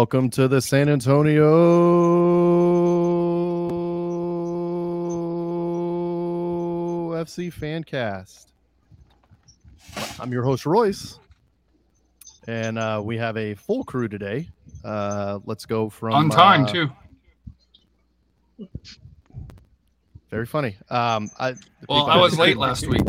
welcome to the San Antonio FC Fancast. I'm your host, Royce, and uh, we have a full crew today. Uh, let's go from on time uh, too. Very funny. Um, I, Well, I was late last week.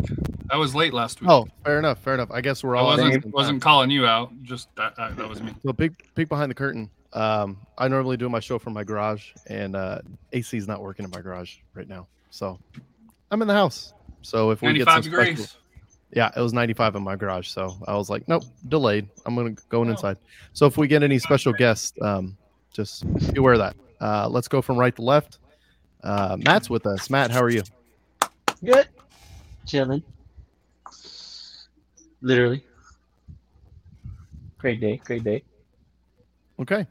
I was late last week. Oh, fair enough. Fair enough. I guess we're all I wasn't wasn't calling you out. Just that, that, that was me. So big, peek behind the curtain. Um, I normally do my show from my garage, and uh, AC is not working in my garage right now. So I'm in the house. So if we get some 95 special, degrees. yeah, it was 95 in my garage. So I was like, nope, delayed. I'm gonna go inside. So if we get any special guests, um, just be aware of that. Uh, let's go from right to left. Uh, Matt's with us. Matt, how are you? Good. Chilling. Literally. Great day. Great day. Okay.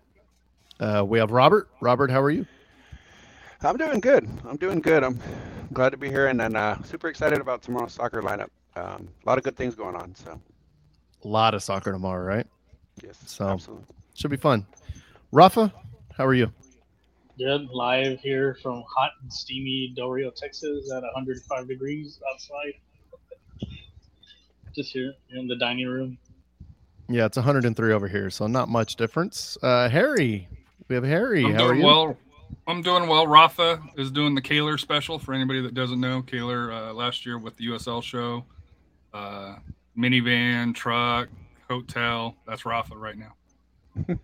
Uh, we have Robert. Robert, how are you? I'm doing good. I'm doing good. I'm glad to be here and then uh, super excited about tomorrow's soccer lineup. Um, a lot of good things going on. So, A lot of soccer tomorrow, right? yes, So- absolutely. Should be fun. Rafa, how are you? Good. Live here from hot and steamy Del Rio, Texas at 105 degrees outside. Just here in the dining room. Yeah, it's 103 over here, so not much difference. Uh, Harry, we have Harry. I'm how are doing you? well. I'm doing well. Rafa is doing the Kaler special for anybody that doesn't know. Kaler uh, last year with the USL show, uh, minivan, truck, hotel. That's Rafa right now.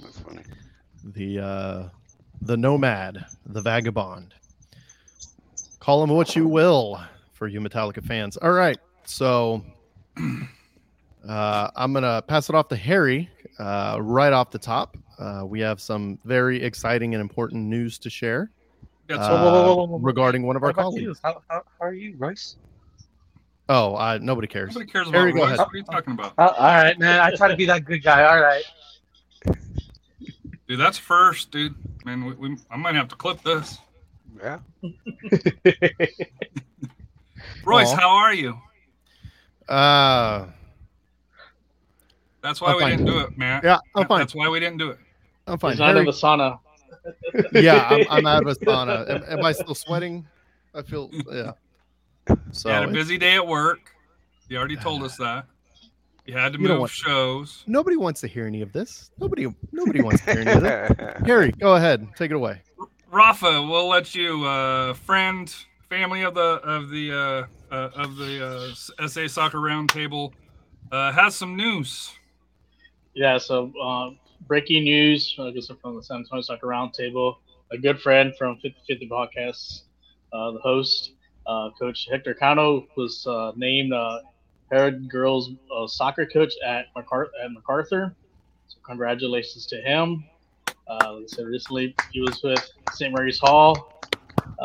That's funny. The uh, the nomad, the vagabond. Call him what you will for you Metallica fans. All right, so uh, I'm gonna pass it off to Harry uh, right off the top. Uh, we have some very exciting and important news to share That's uh, Whoa, whoa, whoa, whoa, whoa, whoa. regarding one of our What colleagues. How, how, how are you, Royce? Oh, uh, nobody cares. nobody cares about Harry, go Royce. ahead. What are you talking about, Oh, all right, man. I try to be that good guy. All right. dude? That's first, dude. Man, we, we, I might have to clip this. Yeah. Royce, Aw. how are you? Uh, That's why I'm we fine. didn't do it, man. yeah, I'm fine. That's why we didn't do it. I'm fine. He's not Harry- in the sauna. yeah, I'm, I'm out of a sauna. Am, am I still sweating? I feel yeah. So you had a busy day at work. You already told us that. You had to You don't move want- shows. nobody wants to hear any of this. Nobody, nobody wants to hear any of this. Harry, go ahead, take it away. Rafa, we'll let you, uh, friend, family of the of the uh, uh, of the uh, SA Soccer Roundtable, uh, has some news. Yeah, so uh, breaking news, I guess from the San Antonio Soccer Roundtable. A good friend from 5050 Podcasts, uh, the host, uh, Coach Hector Cano, was named head girls soccer coach at, MacArthur, at MacArthur. So congratulations to him. Like I said recently, he was with St. Mary's Hall.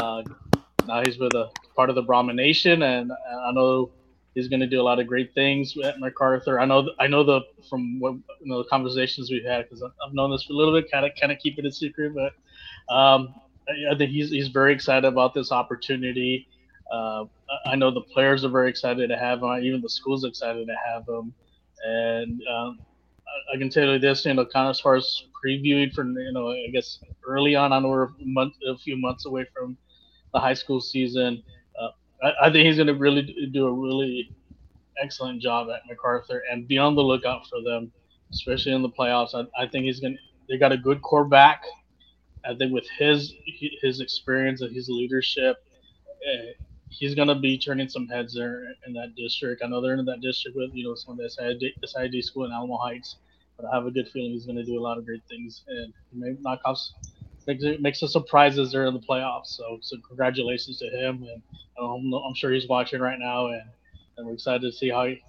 Now he's with a part of the Brahmin Nation, and I know he's going to do a lot of great things at MacArthur. I know, I know the from what you know the conversations we've had because I've known this for a little bit, kind of, kind of keep it a secret, but um, I, I think he's he's very excited about this opportunity. Uh, I- know the players are very excited to have him. Even the school's excited to have him, and um, I, I can tell you this, you know, kind of as far as previewing for you know, I guess early on, I know we're a month, a few months away from the high school season. I, I think he's going to really do- a really excellent job at MacArthur and be on the lookout for them, especially in the playoffs. I, I think he's going. to They got a good core back. I think with his his experience and his leadership, eh, he's going to be turning some heads there in that district. I know they're in that district with you know some of the SID, SID school in Alamo Heights, but I have a good feeling he's going to do a lot of great things and he may knock off. Makes, makes some surprises there in the playoffs. So, so congratulations to him, and um, I'm sure he's watching right now, and, and we're excited to see how he,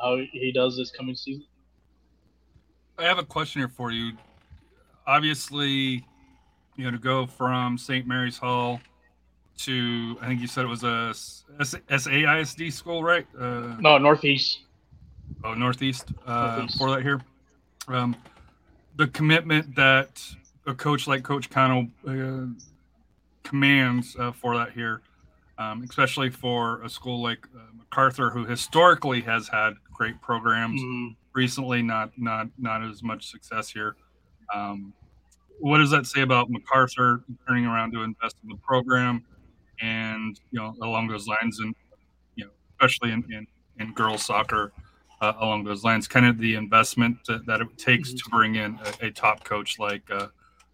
how he does this coming season. I have a question here for you. Obviously, you know, to go from St. Mary's Hall to, I think you said it was a S- SAISD school, right? Uh, No, Northeast. oh, Northeast, uh, Northeast. for that here. Um, the commitment that a coach like Coach Cano uh, commands uh, for that here, um, especially for a school like uh, MacArthur, who historically has had great programs Mhm. recently not not not as much success here Um, what does that say about MacArthur turning around to invest in the program, and you know along those lines, and you know especially in in, in girls soccer uh, along those lines, kind of the investment that, that it takes to bring in a, a top coach like. Uh,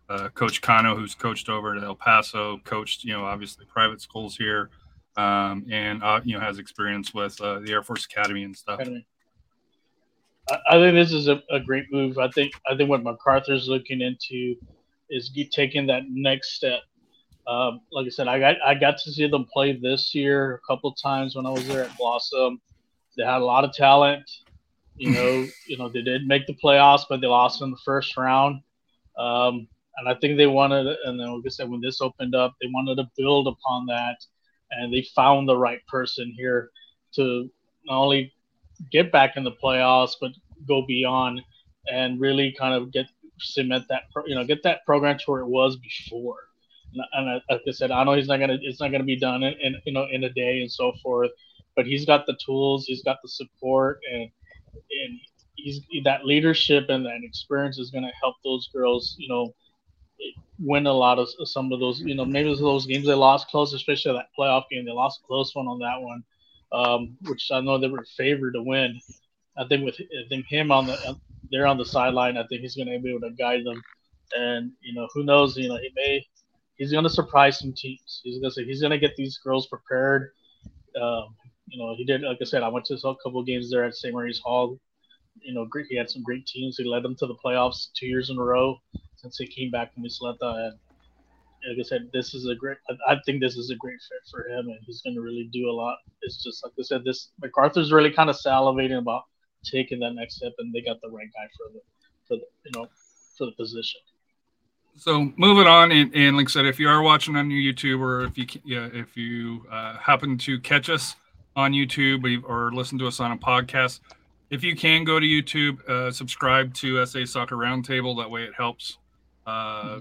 uh, Coach Cano, who's coached over at El Paso, coached, you know, obviously private schools here, um, and uh, you know has experience with uh, the Air Force Academy and stuff. Academy. I, I think this is a, a great move. I think I think what MacArthur's looking into is taking that next step. Um, like I said, I got I got to see them play this year a couple times when I was there at Blossom. They had a lot of talent. You know, you know they did make the playoffs, but they lost in the first round. Um, and I think they wanted, and like I said, when this opened up, they wanted to build upon that, and they found the right person here to not only get back in the playoffs, but go beyond and really kind of get cement that, you know, get that program to where it was before. And, and like I said, I know he's not gonna, it's not gonna be done in, in, you know, in a day and so forth, but he's got the tools, he's got the support, and and he's that leadership and that experience is gonna help those girls, you know, win a lot of some of those, you know, maybe those games they lost close, especially that playoff game. They lost a close one on that one, um, which I know they were favored to win. I think with I think him on the they're on the sideline, I think he's going to be able to guide them. And you know, who knows? You know, he may he's going to surprise some teams. He's going to say he's going to get these girls prepared. Um, you know, he did. Like I said, I went to a couple games there at St. Mary's Hall. You know, he had some great teams. He led them to the playoffs two years in a row since he came back from Ysleta. And like I said, this is a great. I think this is a great fit for him, and he's going to really do a lot. It's just like I said, this MacArthur's really kind of salivating about taking that next step, and they got the right guy for the, for the, you know, for the position. So moving on, and, and like I said, if you are watching on your YouTube, or if you yeah, if you uh, happen to catch us on YouTube or listen to us on a podcast, if you can go to YouTube, uh, subscribe to SA Soccer Roundtable. That way, it helps, uh,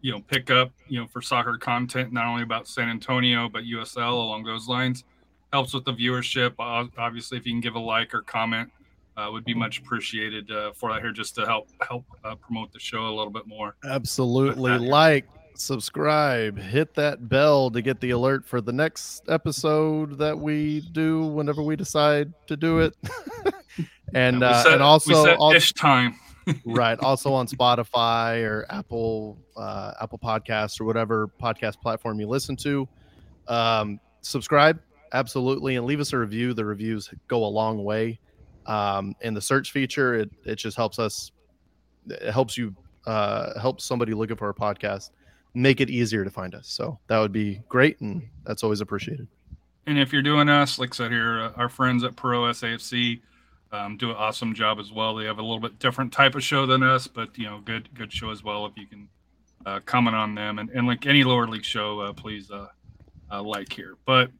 you know, pick up you know for soccer content not only about San Antonio but USL along those lines. Helps with the viewership. Obviously, if you can give a like or comment, uh, would be much appreciated uh, for that here, just to help help uh, promote the show a little bit more. Absolutely, With that here. like, subscribe, hit that bell to get the alert for the next episode that we do whenever we decide to do it. and uh, set- and we also, set also ish time. Right. Also on spotify or apple uh, apple podcasts or whatever podcast platform you listen to. Um, subscribe absolutely and leave us a review. The reviews go a long way. Um, in the search feature it, it just helps us it helps you uh, helps somebody looking for a podcast make it easier to find us. So that would be great and that's always appreciated. And if you're doing us, like I said here, uh, our friends at Pro SAFC um, do an awesome job as well. They have a little bit different type of show than us, but you know, good good show as well. If you can uh, comment on them and, and like any lower league show, uh, please uh, uh, like here. But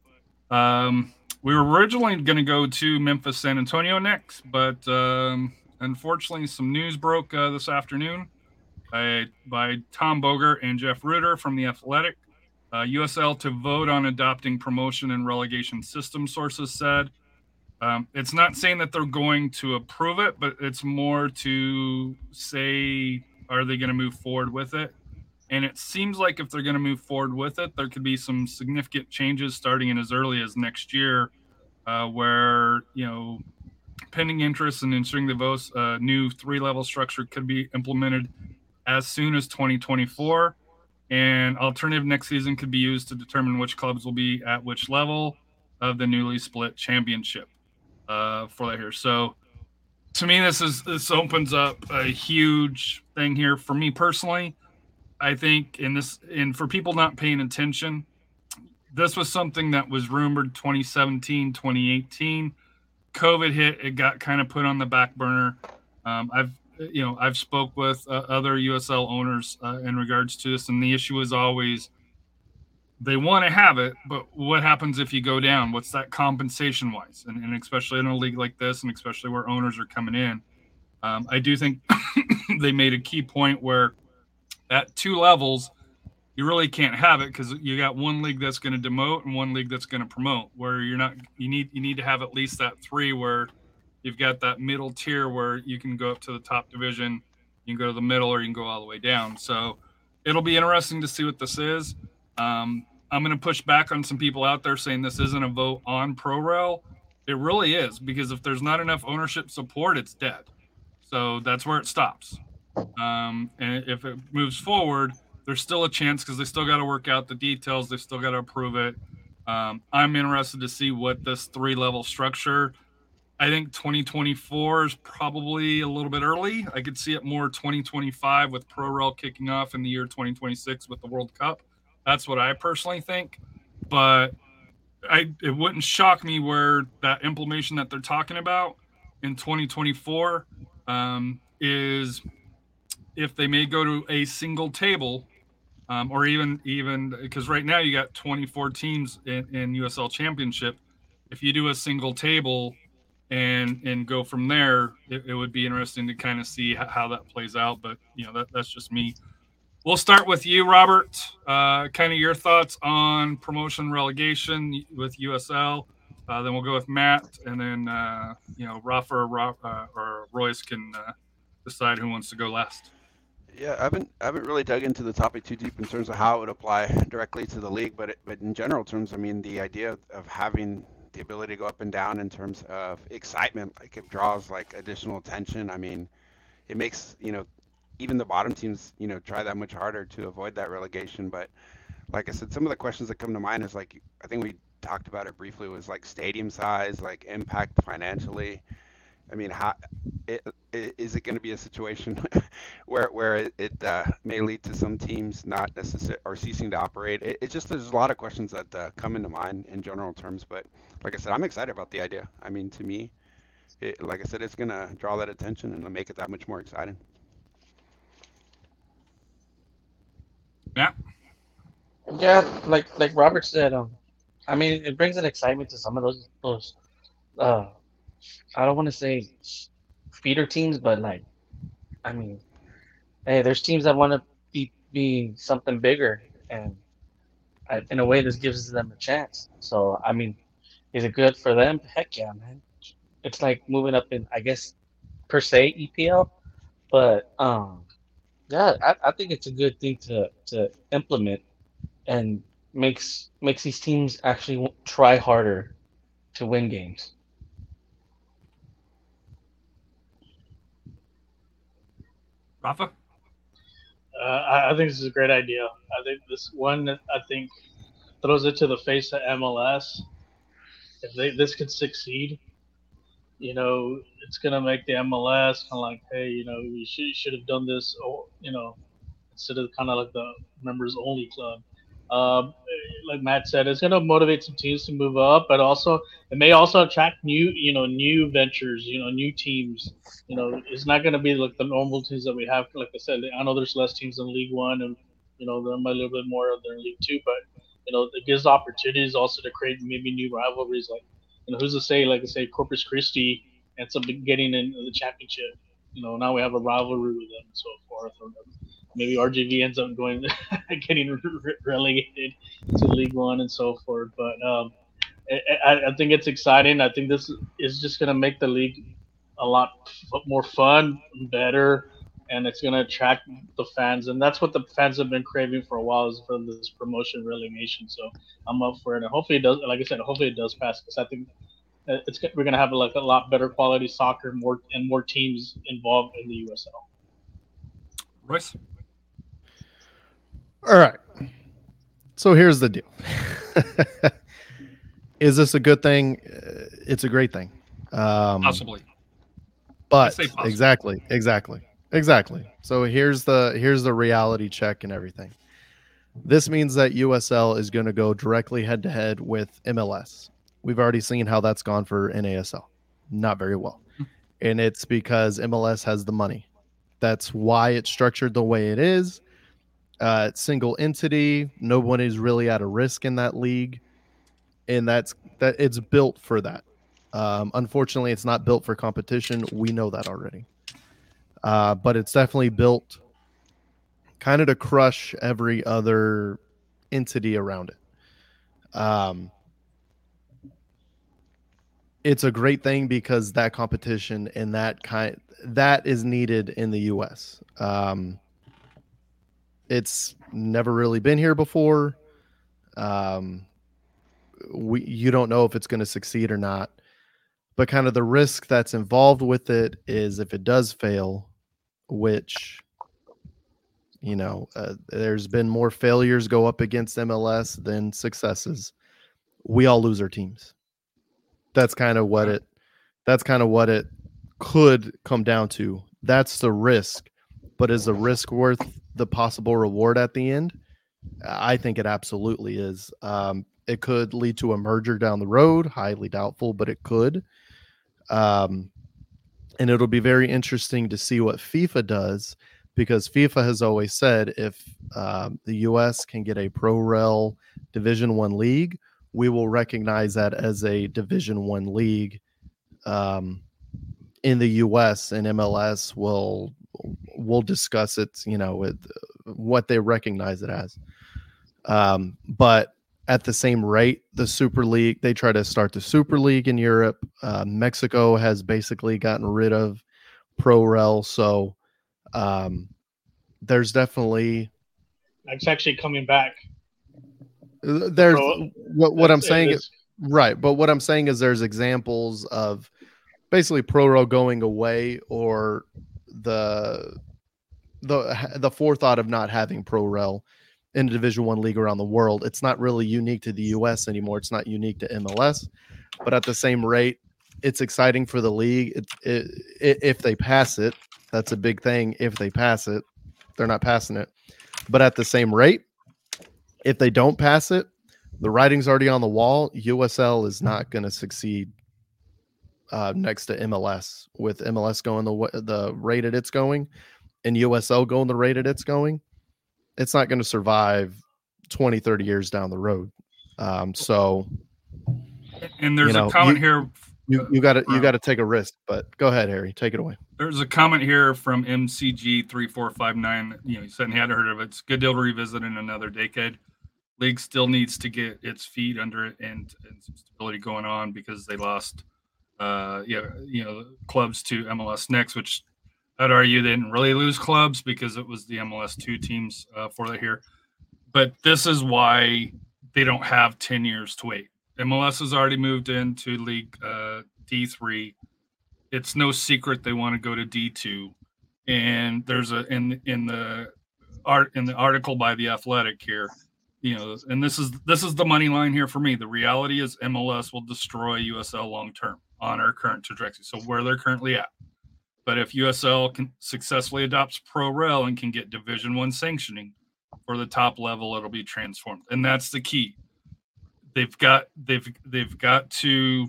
um, we were originally going to go to Memphis, San Antonio next, but um, unfortunately, some news broke uh, this afternoon by, by Tom Bogert and Jeff Rueter from the Athletic. Uh, USL to vote on adopting promotion and relegation system, sources said. Um, it's not saying that they're going to approve it, but it's more to say, are they going to move forward with it? And it seems like if they're going to move forward with it, there could be some significant changes starting in as early as next year, uh, where, you know, pending interest in ensuring the votes, uh, new three level structure could be implemented as soon as 2024 and alternative next season could be used to determine which clubs will be at which level of the newly split championship uh, for that here. So to me, this is this opens up a huge thing here for me personally. I think in this and for people not paying attention, this was something that was rumored 2017, 2018. COVID hit, it got kind of put on the back burner. Um, I've you know I've spoke with uh, other USL owners uh, in regards to this, and the issue is always they want to have it, but what happens if you go down? What's that compensation wise? And, and especially in a league like this, and especially where owners are coming in, um, I do think they made a key point where at two levels, you really can't have it because you got one league that's going to demote and one league that's going to promote. Where you're not, you need you need to have at least that three where you've got that middle tier where you can go up to the top division, You can go to the middle or you can go all the way down. So it'll be interesting to see what this is. Um, I'm going to push back on some people out there saying this isn't a vote on ProRel. It really is because if there's not enough ownership support, it's dead. So that's where it stops. Um, and if it moves forward, there's still a chance because they still got to work out the details. They still got to approve it. Um, I'm interested to see what this three level structure. I think 2024 is probably a little bit early. I could see it more 2025 with ProRel kicking off in the year 2026 with the World Cup. That's what I personally think. But I it wouldn't shock me where that implementation that they're talking about in 2024 um, is if they may go to a single table um, or even even because right now you got 24 teams in, in USL Championship. If you do a single table and and go from there, it, it would be interesting to kind of see how, how, that plays out. But you know that that's just me. We'll start with you, Robert. Uh, kind of your thoughts on promotion relegation with USL. Uh, then we'll go with Matt, and then uh, you know Rafa or, uh, or Royce can uh, decide who wants to go last. Yeah, I haven't I haven't really dug into the topic too deep in terms of how it would apply directly to the league, but it, but in general terms, I mean the idea of having the ability to go up and down in terms of excitement, like it draws like additional attention. I mean, it makes you know even the bottom teams you know try that much harder to avoid that relegation. But like I said, some of the questions that come to mind is like I think we talked about it briefly was like stadium size, like impact financially. I mean, how it, it, is it going to be a situation where where it, it uh, may lead to some teams not necessarily or ceasing to operate? It, just there's a lot of questions that uh, come into mind in general terms. But like I said, I'm excited about the idea. I mean, to me, like I said, it's going to draw that attention and make it that much more exciting. Yeah. Yeah, like like Robert said, um, I mean, it brings an excitement to some of those those uh I don't want to say feeder teams, but like, I mean, hey, there's teams that want to be be something bigger, and I, in a way, this gives them a chance. So, I mean, is it good for them? Heck yeah, man. It's like moving up in, I guess, per se EPL, but um, yeah, I, I think it's a good thing to to implement, and makes makes these teams actually try harder to win games. Rafa? Uh, I, I, think this is a great idea. I think this one, I think, throws it to the face of MLS. If they, this could succeed, you know, it's gonna make the MLS kind of like, hey, you know, we should should have done this, or you know, instead of kind of like the members only club. Um, like Matt said, it's going to motivate some teams to move up, but also it may also attract new, you know, new ventures, you know, new teams. You know, it's not going to be like the normal teams that we have. Like I said, I know there's less teams in League One, and you know, there might a little bit more in League Two, but you know, it gives opportunities also to create maybe new rivalries. Like, you know, who's to say, like I say, Corpus Christi ends up getting in the championship. You know, now we have a rivalry with them and so forth. Or, maybe RGV ends up going getting re- relegated to League One and so forth. But um, I, I, think it's exciting. I think this is just going to make the league a lot more fun, better, and it's going to attract the fans. And that's what the fans have been craving for a while is for this promotion relegation. So I'm up for it. And hopefully it does. Like I said, hopefully it does pass because I think it's we're going to have like a lot better quality soccer, more and more teams involved in the USL. Royce. All right. So here's the deal. Is this a good thing? Uh, it's a great thing. Um, possibly. But possibly. exactly, exactly, exactly. So here's the here's the reality check and everything. This means that USL is going to go directly head to head with MLS. We've already seen how that's gone for NASL. Not very well. Hmm. And it's because MLS has the money. That's why it's structured the way it is uh, single entity. No one is really at a risk in that league, and that's that. It's built for that. Um, unfortunately, it's not built for competition. We know that already, uh, but it's definitely built kind of to crush every other entity around it. Um, it's a great thing because that competition and that kind that is needed in the U.S. Um, it's never really been here before. Um, we you don't know if it's going to succeed or not, but kind of the risk that's involved with it is if it does fail, which you know, uh, there's been more failures go up against MLS than successes. We all lose our teams. That's kind of what it. That's kind of what it could come down to. That's the risk, but is the risk worth the possible reward at the end? I think it absolutely is. Um, it could lead to a merger down the road. Highly doubtful, but it could. Um, and it'll be very interesting to see what FIFA does because FIFA has always said if um, the U.S. can get a pro rel Division One league, we will recognize that as a Division One league um, in the U.S. and MLS will will discuss it. You know, with what they recognize it as. Um, but at the same rate, the Super League they try to start the Super League in Europe. Uh, Mexico has basically gotten rid of pro rel, so um, there's definitely it's actually coming back. There's Pro, what what I'm saying is right, but what I'm saying is there's examples of basically pro rel going away or the the the forethought of not having pro rel in a division one league around the world. It's not really unique to the us anymore. It's not unique to mls but at the same rate it's exciting for the league. It, it, it, if they pass it that's a big thing. If they pass it they're not passing it. But at the same rate if they don't pass it the writing's already on the wall. Usl is not going to succeed uh, next to mls with mls going the the rate that it's going and usl going the rate that it's going it's not going to survive 20 30 years down the road um, so and there's you know, a comment you, here you you got to you got to take a risk, but go ahead, Harry, take it away. There's a comment here from MCG three four five nine. You know, he said he hadn't heard of it. It's a good deal to revisit in another decade. League still needs to get its feet under it and, and some stability going on because they lost, uh, yeah, you know, clubs to MLS next, which I'd argue they didn't really lose clubs because it was the MLS two teams uh, for that here. But this is why they don't have ten years to wait MLS has already moved into League uh, D3. It's no secret they want to go to D2, and there's a in in the art in the article by the Athletic here, you know, and this is this is the money line here for me. The reality is MLS will destroy USL long term on our current trajectory. So where they're currently at. But if USL can successfully adopts Pro Rel and can get Division One sanctioning for the top level, it'll be transformed, and that's the key they've got they've they've got to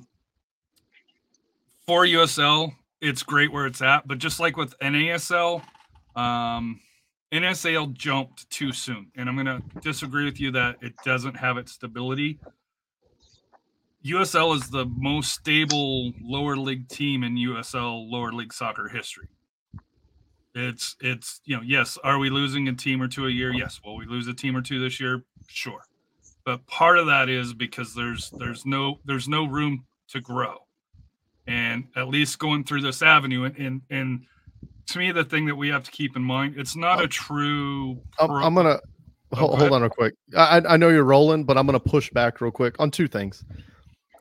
for USL. It's great where it's at, but just like with NASL, um, NSAL jumped too soon, and I'm going to disagree with you that it doesn't have its stability. USL is the most stable lower league team in USL lower league soccer history. It's it's you know yes, are we losing a team or two a year? Yes. Will we lose a team or two this year? Sure but part of that is because there's there's no there's no room to grow and at least going through this avenue and and, and to me the thing that we have to keep in mind it's not a true I'm, I'm, gonna oh, hold, hold on real quick I, I know you're rolling but i'm gonna push back real quick on two things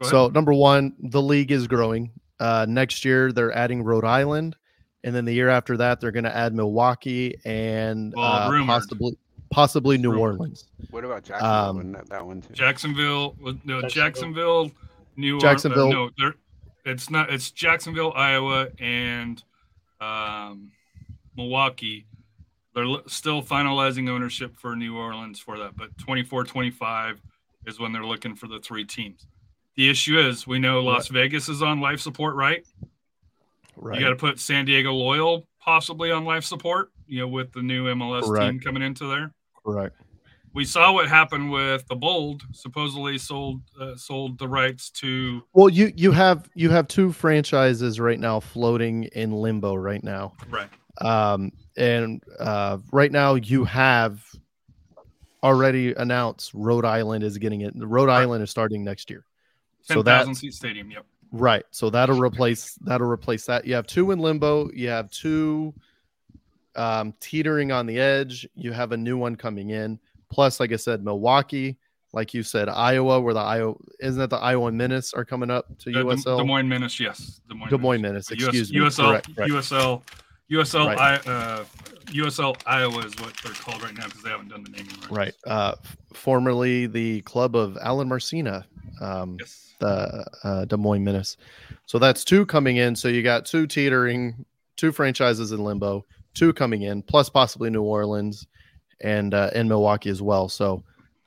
so number one the league is growing uh, next year they're adding rhode island and then the year after that they're going to add milwaukee and well, uh, possibly possibly New Orleans. What about Jacksonville? Um, that, that one too. Jacksonville, no, Jacksonville, New Jacksonville. Uh, no, they're, it's not. It's Jacksonville, Iowa, and um, Milwaukee. They're still finalizing ownership for New Orleans for that, but 24 25 is when they're looking for the three teams. The issue is we know Las Vegas is on life support, right? Right. You got to put San Diego Loyal possibly on life support, you know, with the new MLS Correct. team coming into there. Correct. We saw what happened with the Bold. Supposedly sold uh, sold the rights to. Well, you you have you have two franchises right now floating in limbo right now. Right. Um, and uh, right now you have already announced Rhode Island is getting it. Rhode right. Island is starting next year. So seat stadium. Yep. Right. So that'll replace that'll replace that. You have two in limbo. You have two um, teetering on the edge. You have a new one coming in. Plus, like I said, Milwaukee, like you said, Iowa, where the Iowa isn't that the Iowa Menace are coming up to The- USL. Des Moines Menace, yes. Des Moines, Des Moines Menace, US excuse me. USL, Correct, right. USL, USL, Right. I, uh, USL Iowa is what they're called right now because they haven't done the naming rights. Right. Uh, formerly the club of Alan Marcina, um, Yes. The uh, Des Moines Menace. So that's two coming in. So you got two teetering, two franchises in limbo, two coming in, plus possibly New Orleans and uh, in Milwaukee as well. So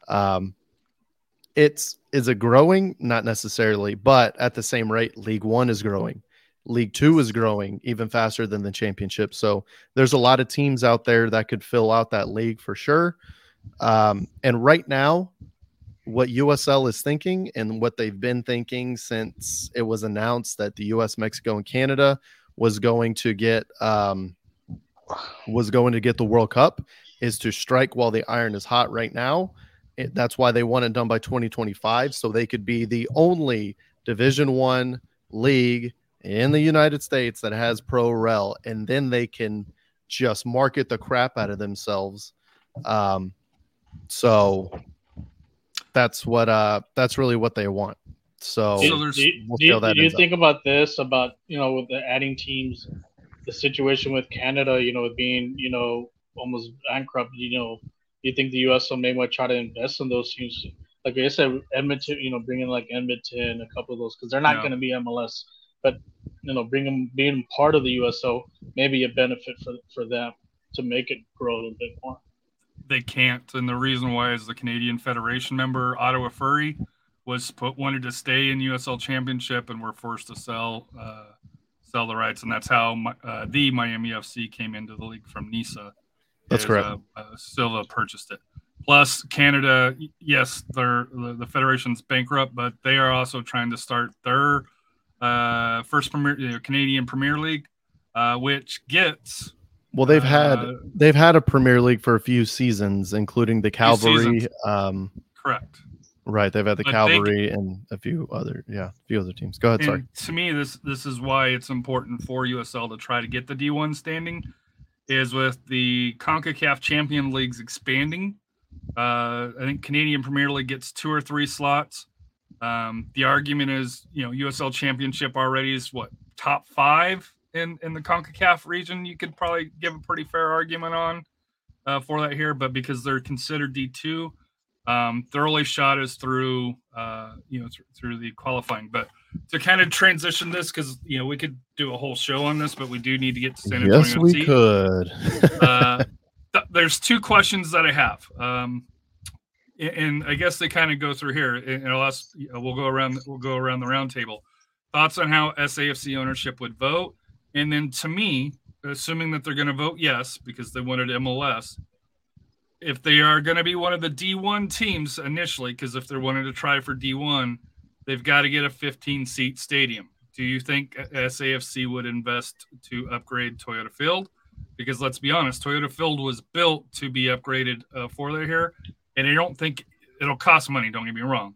um, it's is it growing? Not necessarily, but at the same rate, League One is growing. League Two is growing even faster than the championship. So there's a lot of teams out there that could fill out that league for sure. Um, and right now, what USL is thinking and what they've been thinking since it was announced that the US, Mexico, and Canada was going to get um, was going to get the World Cup is to strike while the iron is hot right now. It, that's why they want it done by 2025, so they could be the only Division One league in the United States that has pro rel, and then they can just market the crap out of themselves. Um, so that's what uh that's really what they want. So, So Do, do, you- we'll do see you- how that do you ends up. think about this? About you know, with the adding teams, the situation with Canada, you know, with being you know almost bankrupt. You know, do you think the USL may might try to invest in those teams? Like I said, Edmonton, you know, bringing like Edmonton, a couple of those, because they're not Yeah. going to be MLS, but you know, bring them being part of the USL, maybe a benefit for for them to make it grow a little bit more. They can't, and the reason why is the Canadian Federation member Ottawa Fury was put wanted to stay in USL Championship and were forced to sell uh, sell the rights, and that's how uh, the Miami FC came into the league from NISA. That's is, correct. Uh, uh, Silva purchased it. Plus, Canada, yes, they're the, the federation's bankrupt, but they are also trying to start their uh, first premier, you know, Canadian Premier League, uh, which gets well, they've had uh, they've had a Premier League for a few seasons, including the Cavalry. seasons. Um, correct. right, they've had the But they- Cavalry and a few other, yeah, a few other teams. Go ahead, sorry. To me, this this is why it's important for USL to try to get the D1 standing, is with the Concacaf Champion Leagues expanding. Uh, I think Canadian Premier League gets two or three slots. Um, the argument is, you know, USL Championship already is what top five in in the Concacaf region. You could probably give a pretty fair argument on uh, for that here, but because they're considered D two, um, their only shot is through uh, you know th- through the qualifying. But to kind of transition this, because you know we could do a whole show on this, but we do need to get to San Antonio. Yes, we could. uh, th- there's two questions that I have, um, and I guess they kind of go through here. And I'll ask, we'll go around. We'll go around the roundtable. Thoughts on how SAFC ownership would vote, and then to me, assuming that they're going to vote yes because they wanted MLS. If they are going to be one of the D1 teams initially, because if they're wanting to try for D1, they've got to get a 15 seat stadium. Do you think SAFC would invest to upgrade Toyota Field? Because let's be honest, Toyota Field was built to be upgraded uh, for their here, and I don't think it'll cost money. Don't get me wrong,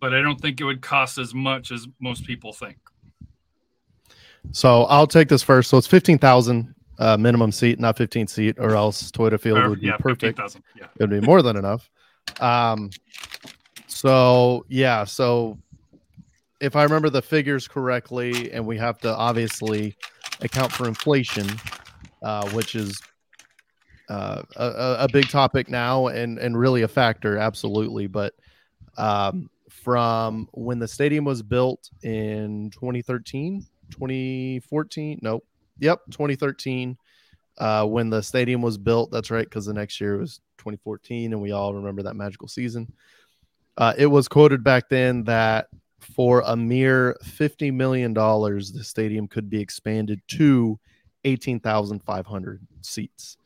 but I don't think it would cost as much as most people think. So I'll take this first. So it's fifteen thousand uh, minimum seat, not fifteen seat, or else Toyota Field Or, would be yeah, perfect. 15,000. Yeah. It would be more than enough. Um, so yeah, so if I remember the figures correctly, and we have to obviously account for inflation, uh, which is uh, a, a- a big topic now and and really a factor, absolutely. But um, from when the stadium was built in 2013, 2014, nope, yep, 2013 uh, when the stadium was built. That's right, because the next year was 2014, and we all remember that magical season. Uh, it was quoted back then that for a mere $50 million, the stadium could be expanded to 18,500 seats.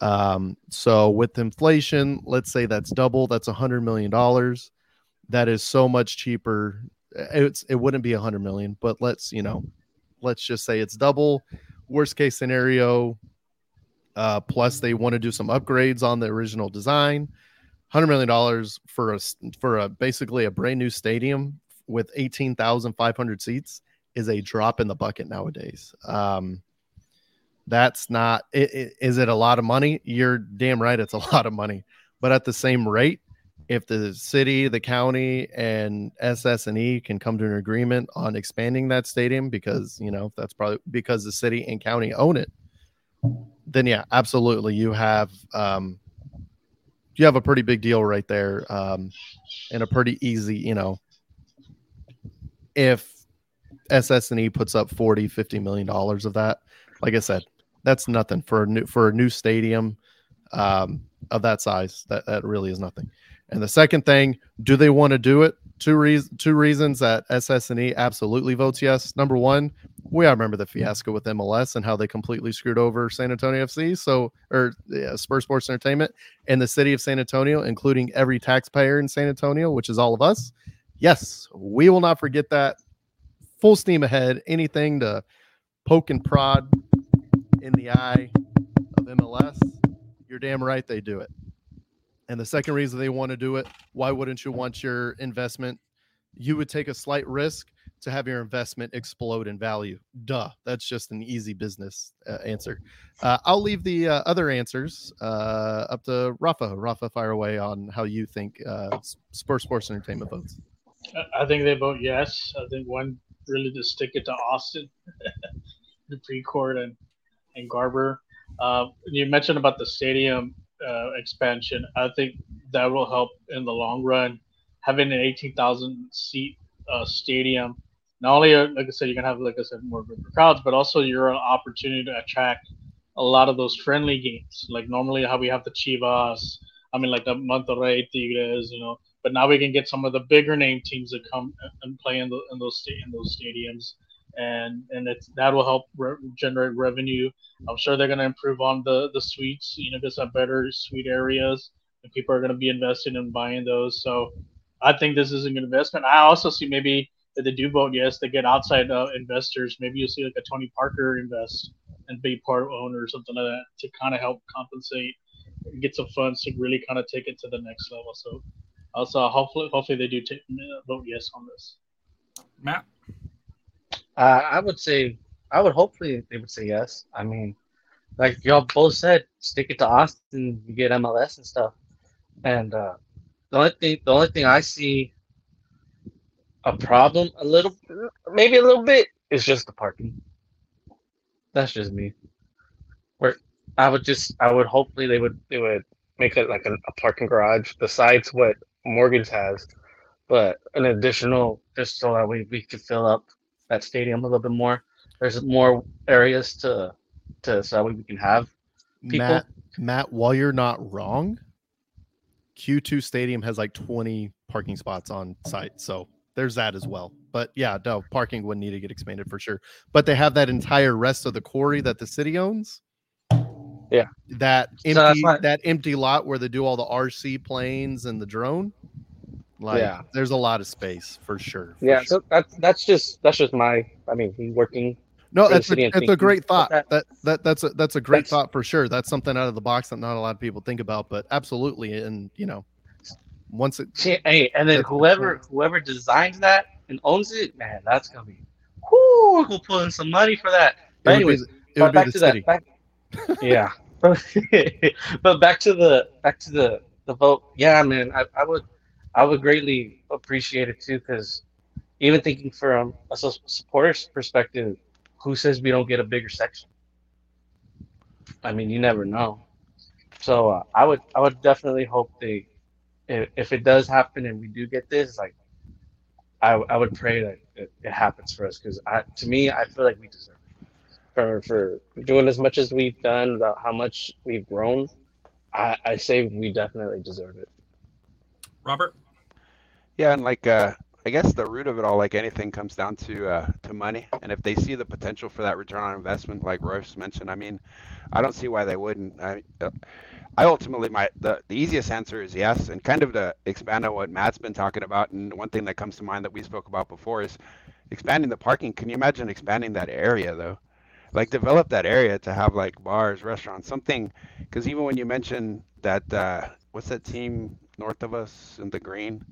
Um, so with inflation, let's say that's double, that's $100 million. That is so much cheaper. It's, it wouldn't be 100 million, but let's, you know, let's just say it's double. Worst case scenario, uh, plus, they want to do some upgrades on the original design. Hundred million dollars for a for a basically a brand new stadium with 18,500 seats is a drop in the bucket nowadays. Um, that's not, it, it, is it a lot of money? You're damn right, it's a lot of money. But at the same rate, if the city, the county, and SS&E can come to an agreement on expanding that stadium, because you know that's probably because the city and county own it, then yeah, absolutely, you have um, you have a pretty big deal right there, um, and a pretty easy, you know, if SS&E puts up 40, 50 million dollars of that, like I said, that's nothing for a new for a new stadium um, of that size. That that really is nothing. And the second thing, do they want to do it? Two reasons. Two reasons that SS&E absolutely votes yes. Number one, we all remember the fiasco with MLS and how they completely screwed over San Antonio FC. So, or yeah, Spurs Sports Entertainment and the city of San Antonio, including every taxpayer in San Antonio, which is all of us. Yes, we will not forget that. Full steam ahead. Anything to poke and prod in the eye of MLS, you're damn right they do it. And the second reason they want to do it, why wouldn't you want your investment? You would take a slight risk to have your investment explode in value. Duh. That's just an easy business uh, answer. Uh, I'll leave the uh, other answers uh, up to Rafa. Rafa, fire away on how you think uh, Spurs Sports Entertainment votes. I think they vote yes. I think one really to stick it to Austin, the Precourt and and Garber. Uh, you mentioned about the stadium uh, expansion. I think that will help in the long run. Having an 18,000 seat uh, stadium, not only uh, like I said, you can have like I said more crowds, but also you're an opportunity to attract a lot of those friendly games. Like normally how we have the Chivas, I mean like the Monterrey Tigres, you know. But now we can get some of the bigger name teams that come and play in, the, in those in those stadiums and and it's that will help re- generate revenue. I'm sure they're going to improve on the the suites. You know, just have better suite areas, and people are going to be invested in buying those. So I think this is a good investment. I also see maybe if they do vote yes, they get outside uh, investors. Maybe you'll see like a Tony Parker invest and be part owner or something like that to kind of help compensate, get some funds to really kind of take it to the next level. So also hopefully hopefully they do take, vote yes on this. Matt. Uh, I would say, I would hopefully they would say yes. I mean, like y'all both said, stick it to Austin, you get MLS and stuff. And uh, the only thing, the only thing I see a problem, a little, maybe a little bit, is just the parking. That's just me. Where I would just, I would hopefully they would, they would make it like a, a parking garage besides what Morgan's has, but an additional just so that we we could fill up that stadium a little bit more. There's more areas to to so that way we can have people. Matt, Matt, while you're not wrong, Q2 Stadium has like 20 parking spots on site. So there's that as well. But yeah, no, parking would need to get expanded for sure. But they have that entire rest of the quarry that the city owns. Yeah. That empty why- that empty lot where they do all the RC planes and the drone. Like Yeah. there's a lot of space for sure. for Yeah, sure. so that's that's just that's just my. I mean, working. No, that's a, city and that's a great thought. about That that that's a that's a great That's- thought for sure. That's something out of the box that not a lot of people think about, but absolutely. And you know, once it Hey, and then whoever point. whoever designs that and owns it, man, that's gonna be. Whoo, we'll pull in some money for that. But it would anyways, be, it would but back be to city. that. Back, yeah, but back to the back to the the vote. Yeah, man, I, I would I would greatly appreciate it too, because even thinking from a supporter's perspective, who says we don't get a bigger section? I mean, you never know. So uh, I would I would definitely hope they, if, if it does happen and we do get this, like, I I would pray that it, it happens for us because to me I feel like we deserve. it. for for doing as much as we've done about how much we've grown. I, I say we definitely deserve it. Robert. Yeah, and like uh, I guess the root of it all, like anything, comes down to uh, to money. And if they see the potential for that return on investment, like Royce mentioned, I mean, I don't see why they wouldn't. I, uh, I ultimately, my the, the easiest answer is yes. And kind of to expand on what Matt's been talking about, and one thing that comes to mind that we spoke about before is expanding the parking. Can you imagine expanding that area though? Like develop that area to have like bars, restaurants, something. Because even when you mention that, uh, what's that team north of us in the green?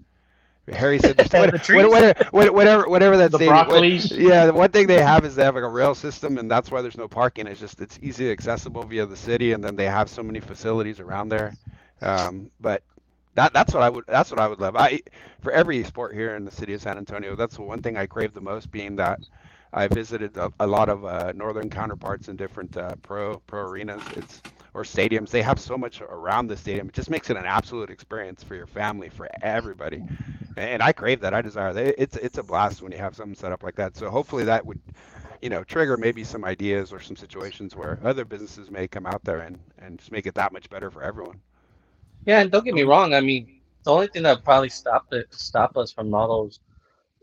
Harry said there's The what- trees. whatever, whatever, whatever, whatever that The stadium- what- yeah, the one thing they have is they have like a rail system, and that's why there's no parking. It's just it's easy accessible via the city, and then they have so many facilities around there. Um, but that that's what I would that's what I would love. I for every sport here in the city of San Antonio, that's the one thing I crave the most. Being that I visited a, a lot of uh, northern counterparts in different uh, pro pro arenas. It's or stadiums. They have so much around the stadium. It just makes it an absolute experience for your family, for everybody. And I crave that. I desire that. It's it's a blast when you have something set up like that. So hopefully that would, you know, trigger maybe some ideas or some situations where other businesses may come out there and and just make it that much better for everyone. Yeah, and don't get me wrong. I mean, the only thing that probably stop it, stop us from all those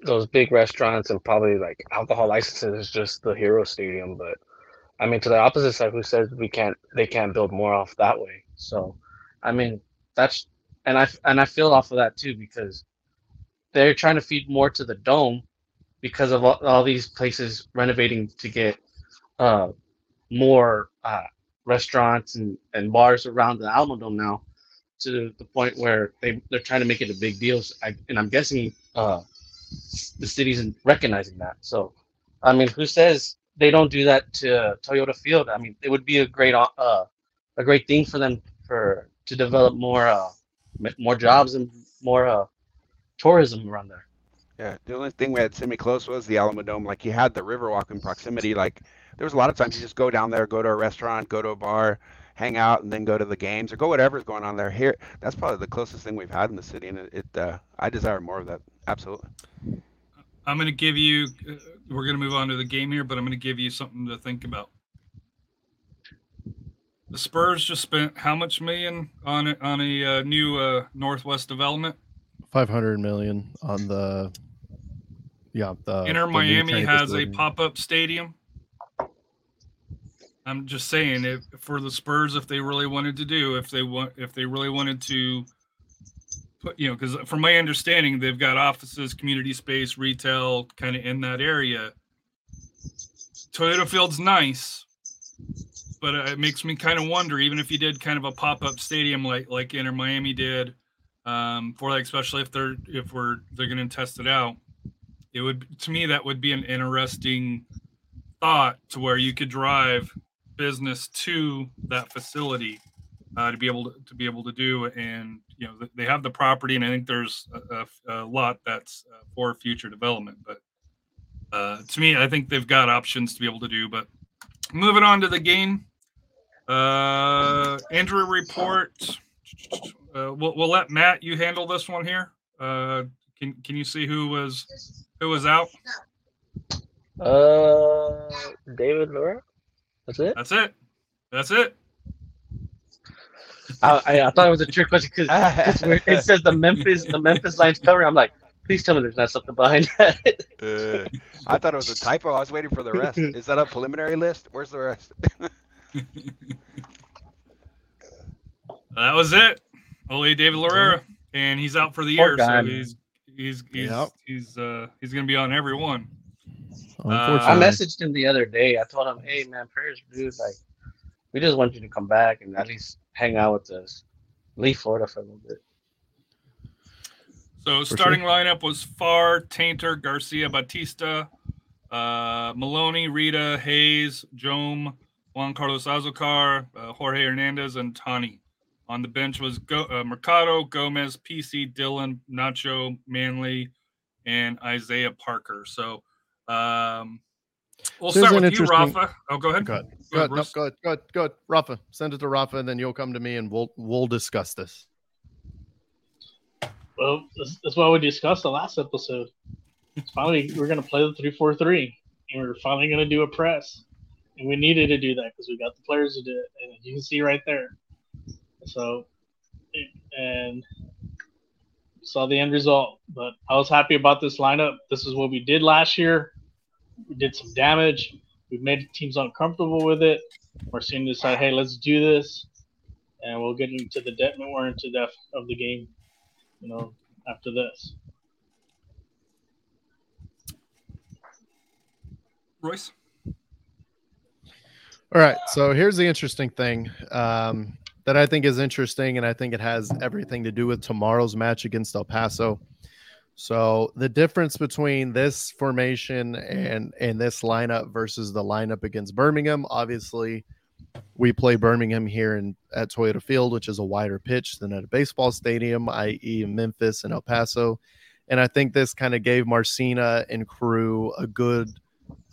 Those big restaurants and probably like alcohol licenses is just the Hero Stadium. But I mean, to the opposite side, who says we can't? They can't build more off that way. So, I mean, that's and I and I feel off of that too because they're trying to feed more to the dome because of all, all these places renovating to get uh, more uh, restaurants and, and bars around the Alamo Dome now to the point where they they're trying to make it a big deal. So I, and I'm guessing uh, the city's recognizing that. So, I mean, who says they don't do that to Toyota Field? I mean, it would be a great uh, a great thing for them for to develop more uh more jobs and more uh tourism around there. Yeah, the only thing we had semi close was the Alamo Dome. Like you had the Riverwalk in proximity. Like there was a lot of times you just go down there, go to a restaurant, go to a bar, hang out, and then go to the games or go whatever's going on there. Here, that's probably the closest thing we've had in the city, and it. it uh, I desire more of that. Absolutely. I'm going to give you. Uh, we're going to move on to the game here, but I'm going to give you something to think about. The Spurs just spent how much million on a, on a uh, new uh, Northwest development? Five hundred million on the. Yeah, the Inter the Miami has a pop-up stadium. I'm just saying, if for the Spurs, if they really wanted to do, if they want, if they really wanted to put, you know, because from my understanding, they've got offices, community space, retail, kind of in that area. Toyota Field's nice, but it makes me kind of wonder, even if you did kind of a pop-up stadium like like Inter Miami did, um, for like especially if they're if we're they're going to test it out it would to me that would be an interesting thought to where you could drive business to that facility uh, to be able to, to be able to do and you know they have the property and i think there's a, a, lot that's uh, for future development but uh, to me i think they've got options to be able to do but moving on to the game uh andrew report uh, we'll, we'll let matt you handle this one here uh can can you see who was who was out? Uh, David Lura. That's it. That's it. That's it. I, I, I thought it was a trick question because it says the Memphis the Memphis Lions cover. I'm like, please tell me there's not something behind that. Uh, I thought it was a typo. I was waiting for the rest. Is that a preliminary list? Where's the rest? That was it. Only David Larrera, and he's out for the Poor year, guy, so man. he's he's he's Yep. he's uh he's gonna be on every one. I messaged him the other day. I told him, hey man, prayers, dude. Like, we just want you to come back and at least hang out with us, leave Florida for a little bit. So For starting lineup was Farr, Taintor, Garcia, Batista, uh, Maloney, Rita, Hayes, Jome, Juan Carlos Azocar, uh, Jorge Hernandez, and Tani. On the bench was Go- uh, Mercado, Gomez, PC, Dylan, Nacho, Manley, and Isaiah Parker. So um, we'll There's start an with you, Rafa. Oh, go ahead. Go ahead. Go Go ahead, ahead. No, go ahead. Go ahead. Go ahead. Rafa, send it to Rafa, and then you'll come to me, and we'll we'll discuss this. Well, that's, that's what we discussed the last episode. Finally, we're going to play the 3 4 3, and we're finally going to do a press. And we needed to do that because we got the players to do it. And you can see right there. So, and saw the end result. But I was happy about this lineup. This is what we did last year. We did some damage. We've made teams uncomfortable with it. We're soon to decide, hey, let's do this. And we'll get into the depth more into depth of the game you know, after this. Royce. All right. So here's the interesting thing um, that I think is interesting, and I think it has everything to do with tomorrow's match against El Paso. So the difference between this formation and and this lineup versus the lineup against Birmingham, obviously, we play Birmingham here in at Toyota Field, which is a wider pitch than at a baseball stadium, i.e., Memphis and El Paso. And I think this kind of gave Marcina and crew a good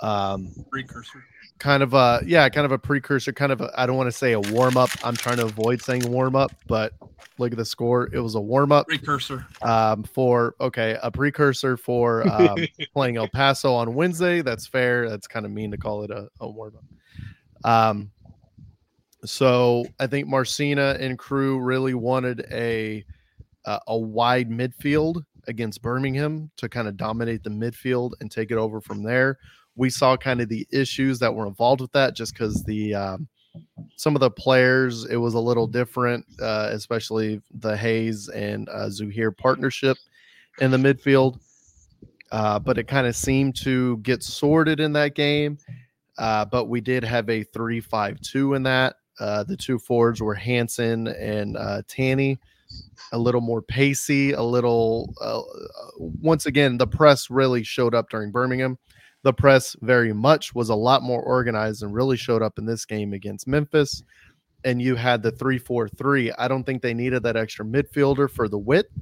um, Precursor. Kind of a yeah, kind of a precursor, kind of I don't want to say a warm up. I'm trying to avoid saying warm up, but look at the score. It was a warm up Precursor. um, for okay, a precursor for um, playing El Paso on Wednesday. That's fair. That's kind of mean to call it a, a warm up. Um, so I think Marcina and crew really wanted a a, a wide midfield against Birmingham to kind of dominate the midfield and take it over from there. We saw kind of the issues that were involved with that, just because the um, some of the players it was a little different, uh, especially the Hayes and uh, Zuhir partnership in the midfield. Uh, but it kind of seemed to get sorted in that game. Uh, but we did have a three-five-two in that. Uh, the two forwards were Hanson and uh, Tani, a little more pacey, a little. Uh, once again, the press really showed up during Birmingham. The press very much was a lot more organized and really showed up in this game against Memphis. And you had the three-four-three. I don't think they needed that extra midfielder for the width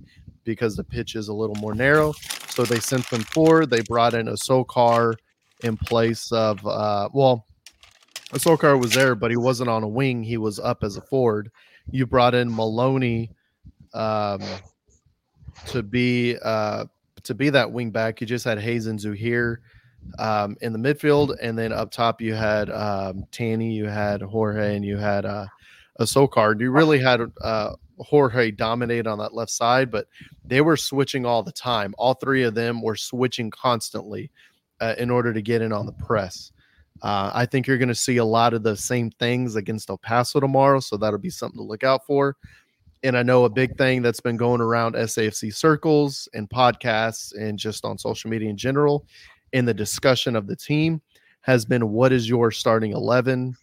because the pitch is a little more narrow. So they sent them forward. They brought in Azocar in place of, uh, well, Azocar was there, but he wasn't on a wing. He was up as a forward. You brought in Maloney um, to be uh, to be that wing back. You just had Hayes and Zuhir um, in the midfield, and then up top you had um, Tani, you had Jorge, and you had uh, Azocar. You really had uh, Jorge dominate on that left side, but they were switching all the time. All three of them were switching constantly uh, in order to get in on the press. Uh, I think you're going to see a lot of the same things against El Paso tomorrow, so that'll be something to look out for. And I know a big thing that's been going around SAFC circles and podcasts and just on social media in general in the discussion of the team has been what is your starting 11?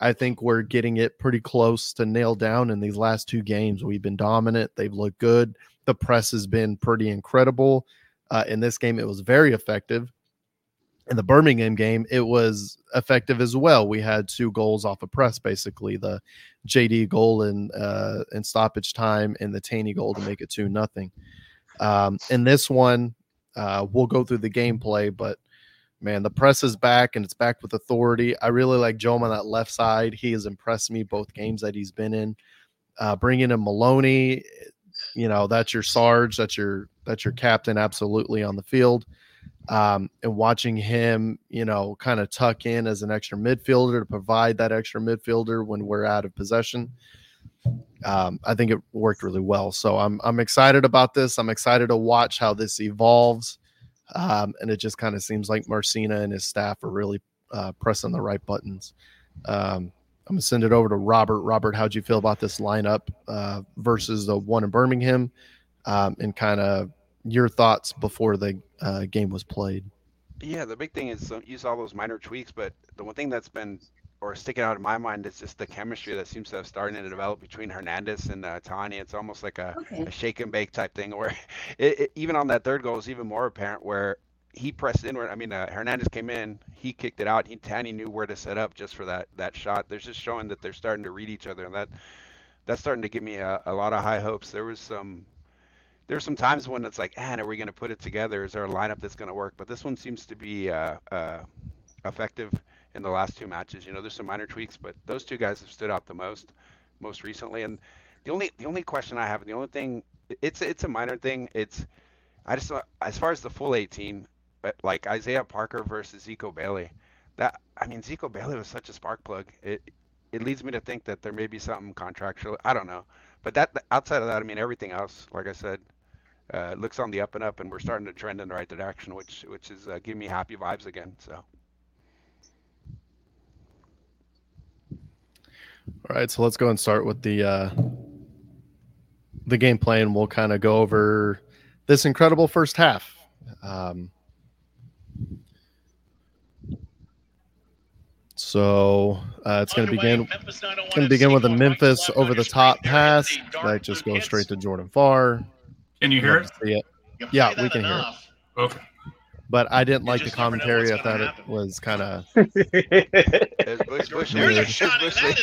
I think we're getting it pretty close to nail down in these last two games. We've been dominant, they've looked good. The press has been pretty incredible. Uh, in this game, it was very effective in the Birmingham game, it was effective as well. We had two goals off of press, basically the JD goal in uh, in stoppage time and the Tani goal to make it two nothing. Um, in this one, uh, we'll go through the gameplay, but man, the press is back and it's back with authority. I really like Joe on that left side. He has impressed me both games that he's been in. Uh, bringing in Maloney, you know that's your Sarge, that's your that's your captain, absolutely on the field um, and watching him, you know, kind of tuck in as an extra midfielder to provide that extra midfielder when we're out of possession. Um, I think it worked really well. So I'm I'm excited about this. I'm excited to watch how this evolves. Um, and it just kind of seems like Marcina and his staff are really uh, pressing the right buttons. Um, I'm gonna send it over to Robert. Robert, how'd you feel about this lineup uh, versus the one in Birmingham, um, and kind of your thoughts before the uh, game was played. Yeah, the big thing is uh, you saw those minor tweaks, but the one thing that's been or sticking out in my mind is just the chemistry that seems to have started to develop between Hernandez and uh, Tani. It's almost like a, Okay. a shake and bake type thing where it, it, even on that third goal is even more apparent where he pressed inward. I mean, uh, Hernandez came in, he kicked it out. He Tani knew where to set up just for that that shot. There's just showing that they're starting to read each other, and that that's starting to give me a, a lot of high hopes. There was some there's some times when it's like, man, are we going to put it together? Is there a lineup that's going to work? But this one seems to be uh, uh, effective in the last two matches. You know, there's some minor tweaks, but those two guys have stood out the most, most recently. And the only the only question I have, the only thing, it's it's a minor thing. It's I just as far as the full 18, but like Isaiah Parker versus Zico Bailey, that I mean Zico Bailey was such a spark plug. It it leads me to think that there may be something contractual. I don't know, but that outside of that, I mean everything else, like I said, uh, looks on the up and up, and we're starting to trend in the right direction, which which is uh, giving me happy vibes again. So All right, so let's go and start with the uh, the game plan. We'll kind of go over this incredible first half. Um, so uh, it's going to begin. Going to begin with a Memphis over the top pass that just goes straight to Jordan Farr. Can you hear it? to it. Yeah, we that can hear it. Okay. But I didn't You like the just never know commentary. I what's gonna thought it was kind of There's Bush, Bush, There's a Weird. shot, and that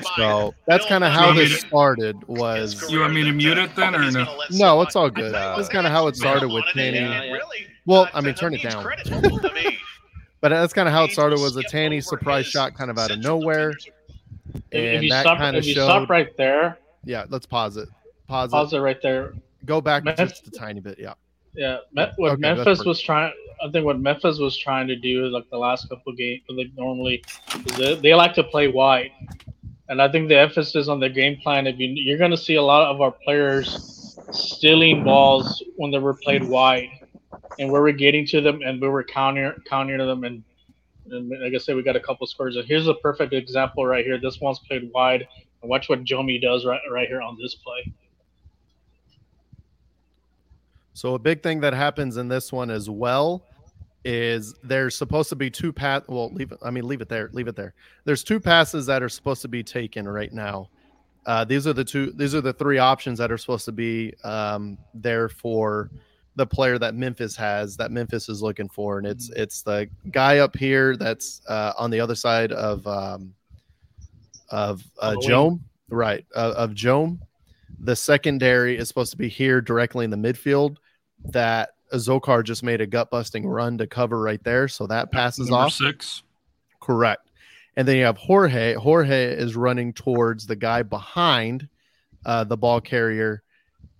is so. That's kind of how Murray. this started. Was You want me to career mute that, it then, or no? no, it's all good. No. That's kind of how it started with wanted Tani. and really, Well, uh, I mean, turn it down. credit, local to me, But that's kind of how it started. Was a skip Tani surprise shot, kind of out of nowhere, and you that kind of if you showed. stop right there, Yeah, let's pause it. Pause, pause it. it right there. Go back just a tiny bit. Yeah. Yeah, Me- what Okay, Memphis perfect. was trying. I think what Memphis was trying to do, is like the last couple of games, like normally, they, they like to play wide, and I think the emphasis on the game plan. If you, you're going to see a lot of our players stealing balls when they were played wide, and we were getting to them, and we were counter countering to them, and, and like I said, we got a couple scores. And here's a perfect example right here. This one's played wide, and watch what Jome does right right here on this play. So a big thing that happens in this one as well is there's supposed to be two pass. Well, leave it. I mean, leave it there. Leave it there. There's two passes that are supposed to be taken right now. Uh, these are the two. These are the three options that are supposed to be um, there for the player that Memphis has. That Memphis is looking for, and it's it's the guy up here that's uh, on the other side of um, of uh, On the wing. Jome, right? Uh, of Jome. The secondary is supposed to be here directly in the midfield. That Zokar just made a gut busting run to cover right there, so that passes Number off. six. Correct. And then you have Jorge. Jorge is running towards the guy behind uh, the ball carrier,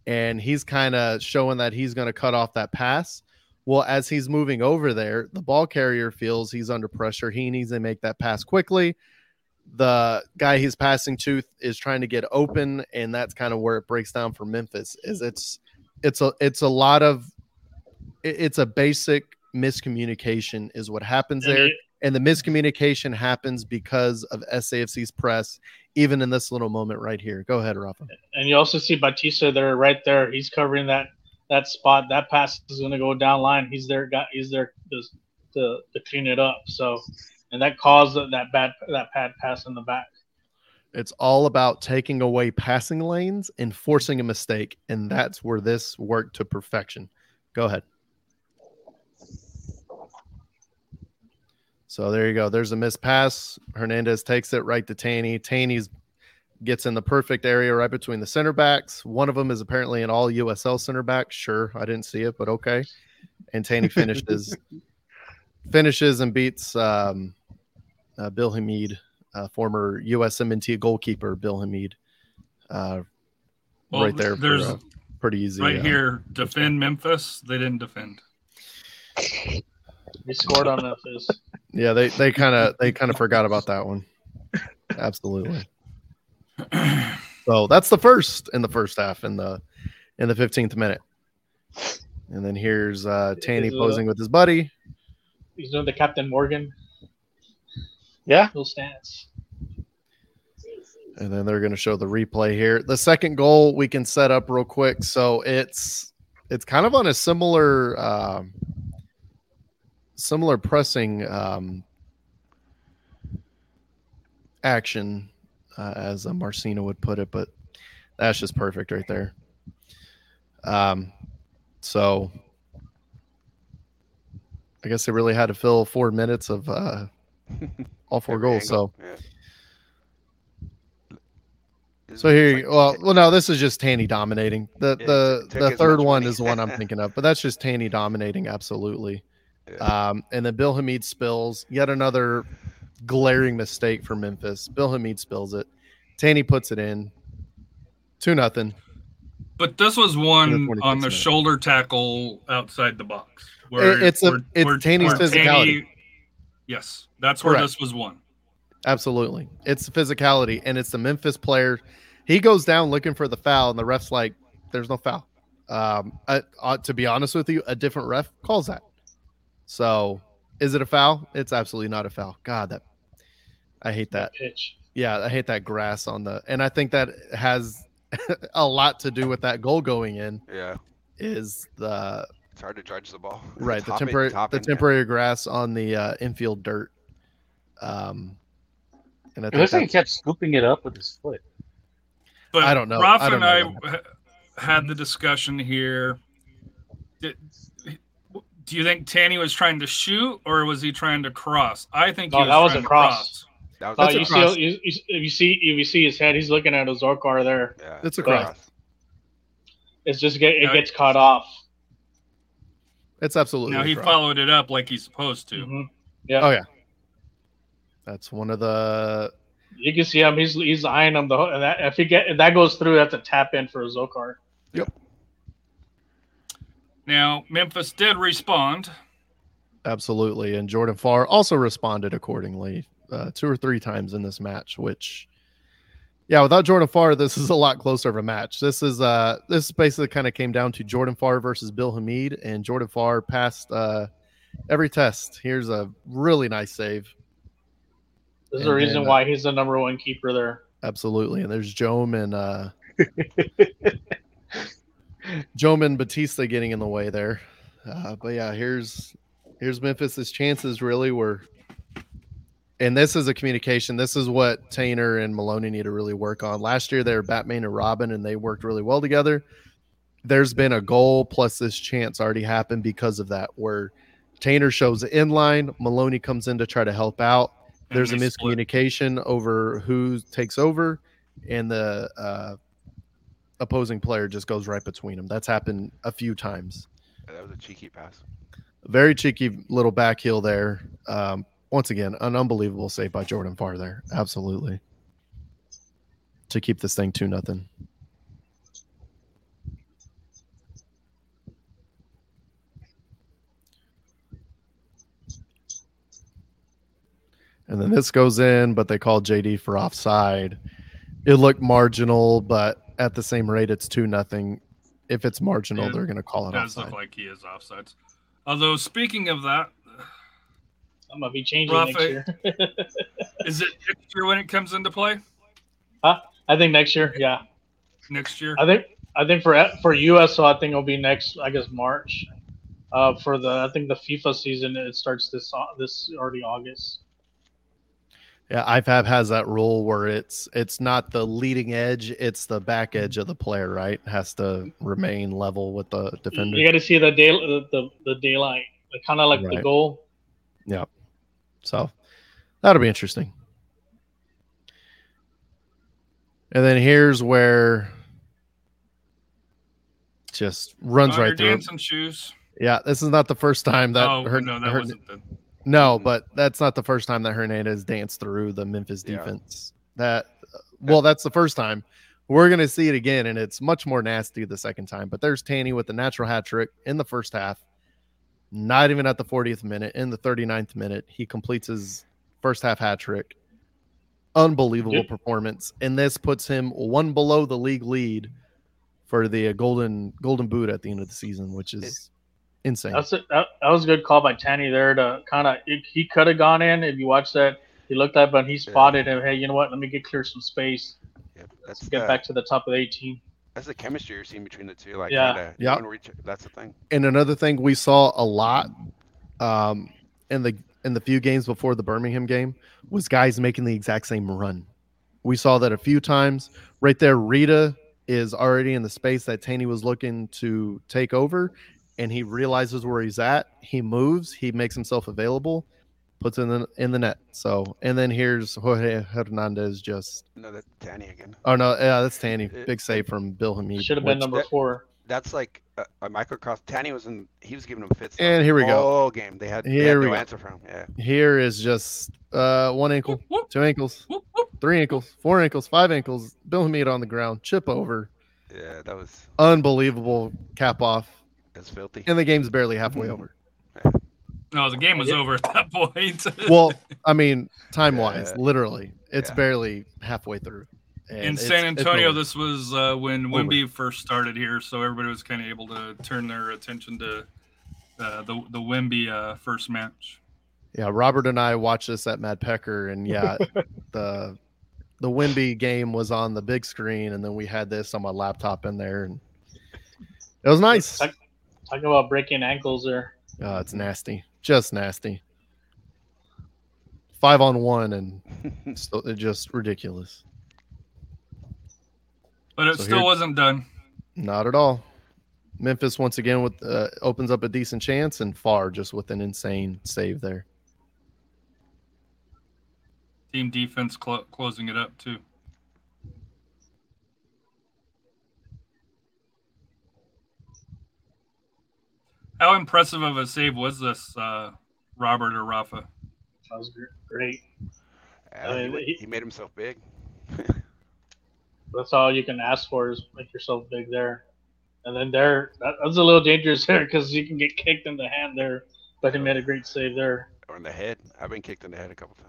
and he's kind of showing that he's going to cut off that pass. Well, as he's moving over there, the ball carrier feels he's under pressure. He needs to make that pass quickly. The guy he's passing to is trying to get open, and that's kind of where it breaks down for Memphis. Is it's it's a it's a lot of it's a basic miscommunication is what happens And there it- and the miscommunication happens because of SAFC's press, even in this little moment right here. Go ahead, Rafa. and you also see Batista there, right there. He's covering that that spot. That pass is going to go down line. He's there. Got he's there to, to to clean it up. So, and that caused that bad that bad pass in the back. It's all about taking away passing lanes and forcing a mistake, and that's where this worked to perfection. Go ahead. So there you go. There's a missed pass. Hernandez takes it right to Tani. Tani's gets in the perfect area right between the center backs. One of them is apparently an all USL center back. Sure, I didn't see it, but okay. And Tani finishes finishes and beats um, uh, Bill Hamid, uh, former USMNT goalkeeper Bill Hamid, uh, Well, right there. For, There's uh, pretty easy. right uh, here. Defend Memphis. They didn't defend. They scored on Memphis. Yeah, they they kind of they kind of forgot about that one. Absolutely. So that's the first in the first half in the in the 15th minute. And then here's uh Tani Is, uh, posing with his buddy. He's doing the Captain Morgan Yeah, little stance. And then they're going to show the replay here. The second goal we can set up real quick. So it's it's kind of on a similar um, similar pressing um, action uh, as uh, Marcina would put it, but that's just perfect right there. Um, so I guess they really had to fill four minutes of uh, all four Every goals. angle, So. yeah. So here, like- well, well, no, this is just Tani dominating. The Yeah, the the third one money. is the one I'm thinking of, but that's just Tani dominating absolutely. yeah. Um, and then Bill Hamid spills yet another glaring mistake for Memphis. Bill Hamid spills it. Tani puts it in. Two nothing. But this was one on the minutes. shoulder tackle outside the box. It- it's a- it's Tani's physicality. Yes, that's where Correct. this was won. Absolutely, it's the physicality, and it's the Memphis player. He goes down looking for the foul, and the ref's like, "There's no foul." Um, I, uh, to be honest with you, a different ref calls that. So, is it a foul? It's absolutely not a foul. God, that I hate that. pitch. Yeah, I hate that grass on the, and I think that has a lot to do with that goal going in. yeah. Is the It's hard to judge the ball. right the Top it, temporary top the it, yeah. temporary grass on the uh, infield dirt. Um, and I It looks like he kept scooping it up with his foot. But I don't know. Rafa I and I know ha- had the discussion here. Did, do you think Tani was trying to shoot or was he trying to cross? I think he No, was that was trying a to cross. That was No, That's a you cross. see, you, you, if you see, if you see his head, he's looking at his Zorkar there. yeah, It's a cross. It's just get, it Now- gets caught off. It's absolutely. Now he cross. followed it up like he's supposed to. Mhm. Oh yeah. That's one of the You can see him. He's he's eyeing him. The and that, if he get if that goes through, that's a tap in for Azocar. Yep. Now Memphis did respond. Absolutely. And Jordan Farr also responded accordingly uh, two or three times in this match, which, yeah, without Jordan Farr, this is a lot closer of a match. This is uh this basically kind of came down to Jordan Farr versus Bill Hamid, and Jordan Farr passed uh, every test. Here's a really nice save. There's And the reason uh, why he's the number one keeper there. Absolutely. And there's Jome and uh Jome and Batista getting in the way there. Uh, but yeah, here's here's Memphis's chances really were and this is a communication. This is what Taintor and Maloney need to really work on. Last year they were Batman and Robin and they worked really well together. There's been a goal plus this chance already happened because of that, where Taintor shows the in line, Maloney comes in to try to help out there's a they split. miscommunication over who takes over and the uh, opposing player just goes right between them that's happened a few times that was a cheeky pass. very cheeky little back heel there um, once again an unbelievable save by jordan farr there. Absolutely. To keep this thing two nothing. And then this goes in but they call jd for offside. It looked marginal but at the same rate it's two nothing. If it's marginal Yeah, they're going to call it does offside. look like he is offsides. Although speaking of that, I'm gonna be changing Rafa- next year. is it next year when it comes into play? Huh? I think next year. Yeah, Next year? I think I think for for USL, I think it'll be next. I guess March. Uh, for the I think the FIFA season it starts this au- this already August. Yeah, IFAB has that rule where it's it's not the leading edge, it's the back edge of the player, right? Has to remain level with the defender. You got to see the day the the, the daylight, like, kind of like the Right. goal. So that'll be interesting. And then here's where just runs right through. it. dancing shoes. Yeah, this is not the first time that oh Hern- no, that Hern- wasn't the. no, mm-hmm. but that's not the first time that Hernandez danced through the Memphis Yeah. defense. That well, that's the first time. We're gonna see it again, and it's much more nasty the second time. But there's Tani with the natural hat trick in the first half. Not even at the 40th minute, in the 39th minute, he completes his first half hat trick. Unbelievable Yep. performance, and this puts him one below the league lead for the uh, golden golden boot at the end of the season, which is insane. That's it. That, that was a good call by Tani there to kind of he could have gone in if you watch that. He looked up and he spotted him. Hey, you know what? Let me get clear some space. Yep, that's Get the, back to the top of the 18. That's the chemistry you're seeing between the two. Like, Yeah. kinda- Yeah. when Reach, that's the thing. and another thing we saw a lot um, in the in the few games before the Birmingham game was guys making the exact same run. We saw that a few times. Right there, Rita is already in the space that Tani was looking to take over, and he realizes where he's at. He moves. He makes himself available, puts in the in the net. So, and then here's Jorge Hernandez. Just No, that Danny again. oh no, yeah, that's Tani. It- Big save from Bill Hamid. Should have been number that- four. That's like a, a microcross. Tani was in. He was giving him fits. And here we go. Oh, game. They had, they Here had we no go. answer from. him. Yeah. Here is just uh, one ankle. Whoop, whoop, two ankles, whoop, whoop. three ankles, four ankles, five ankles. Bill Hamid on the ground, chip over, Yeah, that was unbelievable cap off, that's filthy. and the game's barely halfway over. No, the game was Yeah. over at that point. Well, I mean, time wise, Yeah. literally, it's Yeah. barely halfway through. And in San it's Antonio, over. this was uh, when Over. Wemby first started here, so everybody was kind of able to turn their attention to uh, the the Wemby uh, first match. yeah, Robert and I watched this at Mad Pecker, and yeah, the the Wemby game was on the big screen, and then we had this on my laptop in there, and it was nice. Talk, talk about breaking ankles there. Oh, it's nasty, just nasty. Five on one, and still, it's just ridiculous. But it So still here- wasn't done. Not at all. Memphis once again with uh, opens up a decent chance, and Farr just with an insane save there. Team defense clo- closing it up too. How impressive of a save was this, uh, Robert or Rafa? That was great. Yeah, I he, mean, he- he made himself big. That's all you can ask for is make yourself big there. And then there, that, that's a little dangerous there because you can get kicked in the hand there. But he made a great save there. Or in the head. I've been kicked in the head a couple times.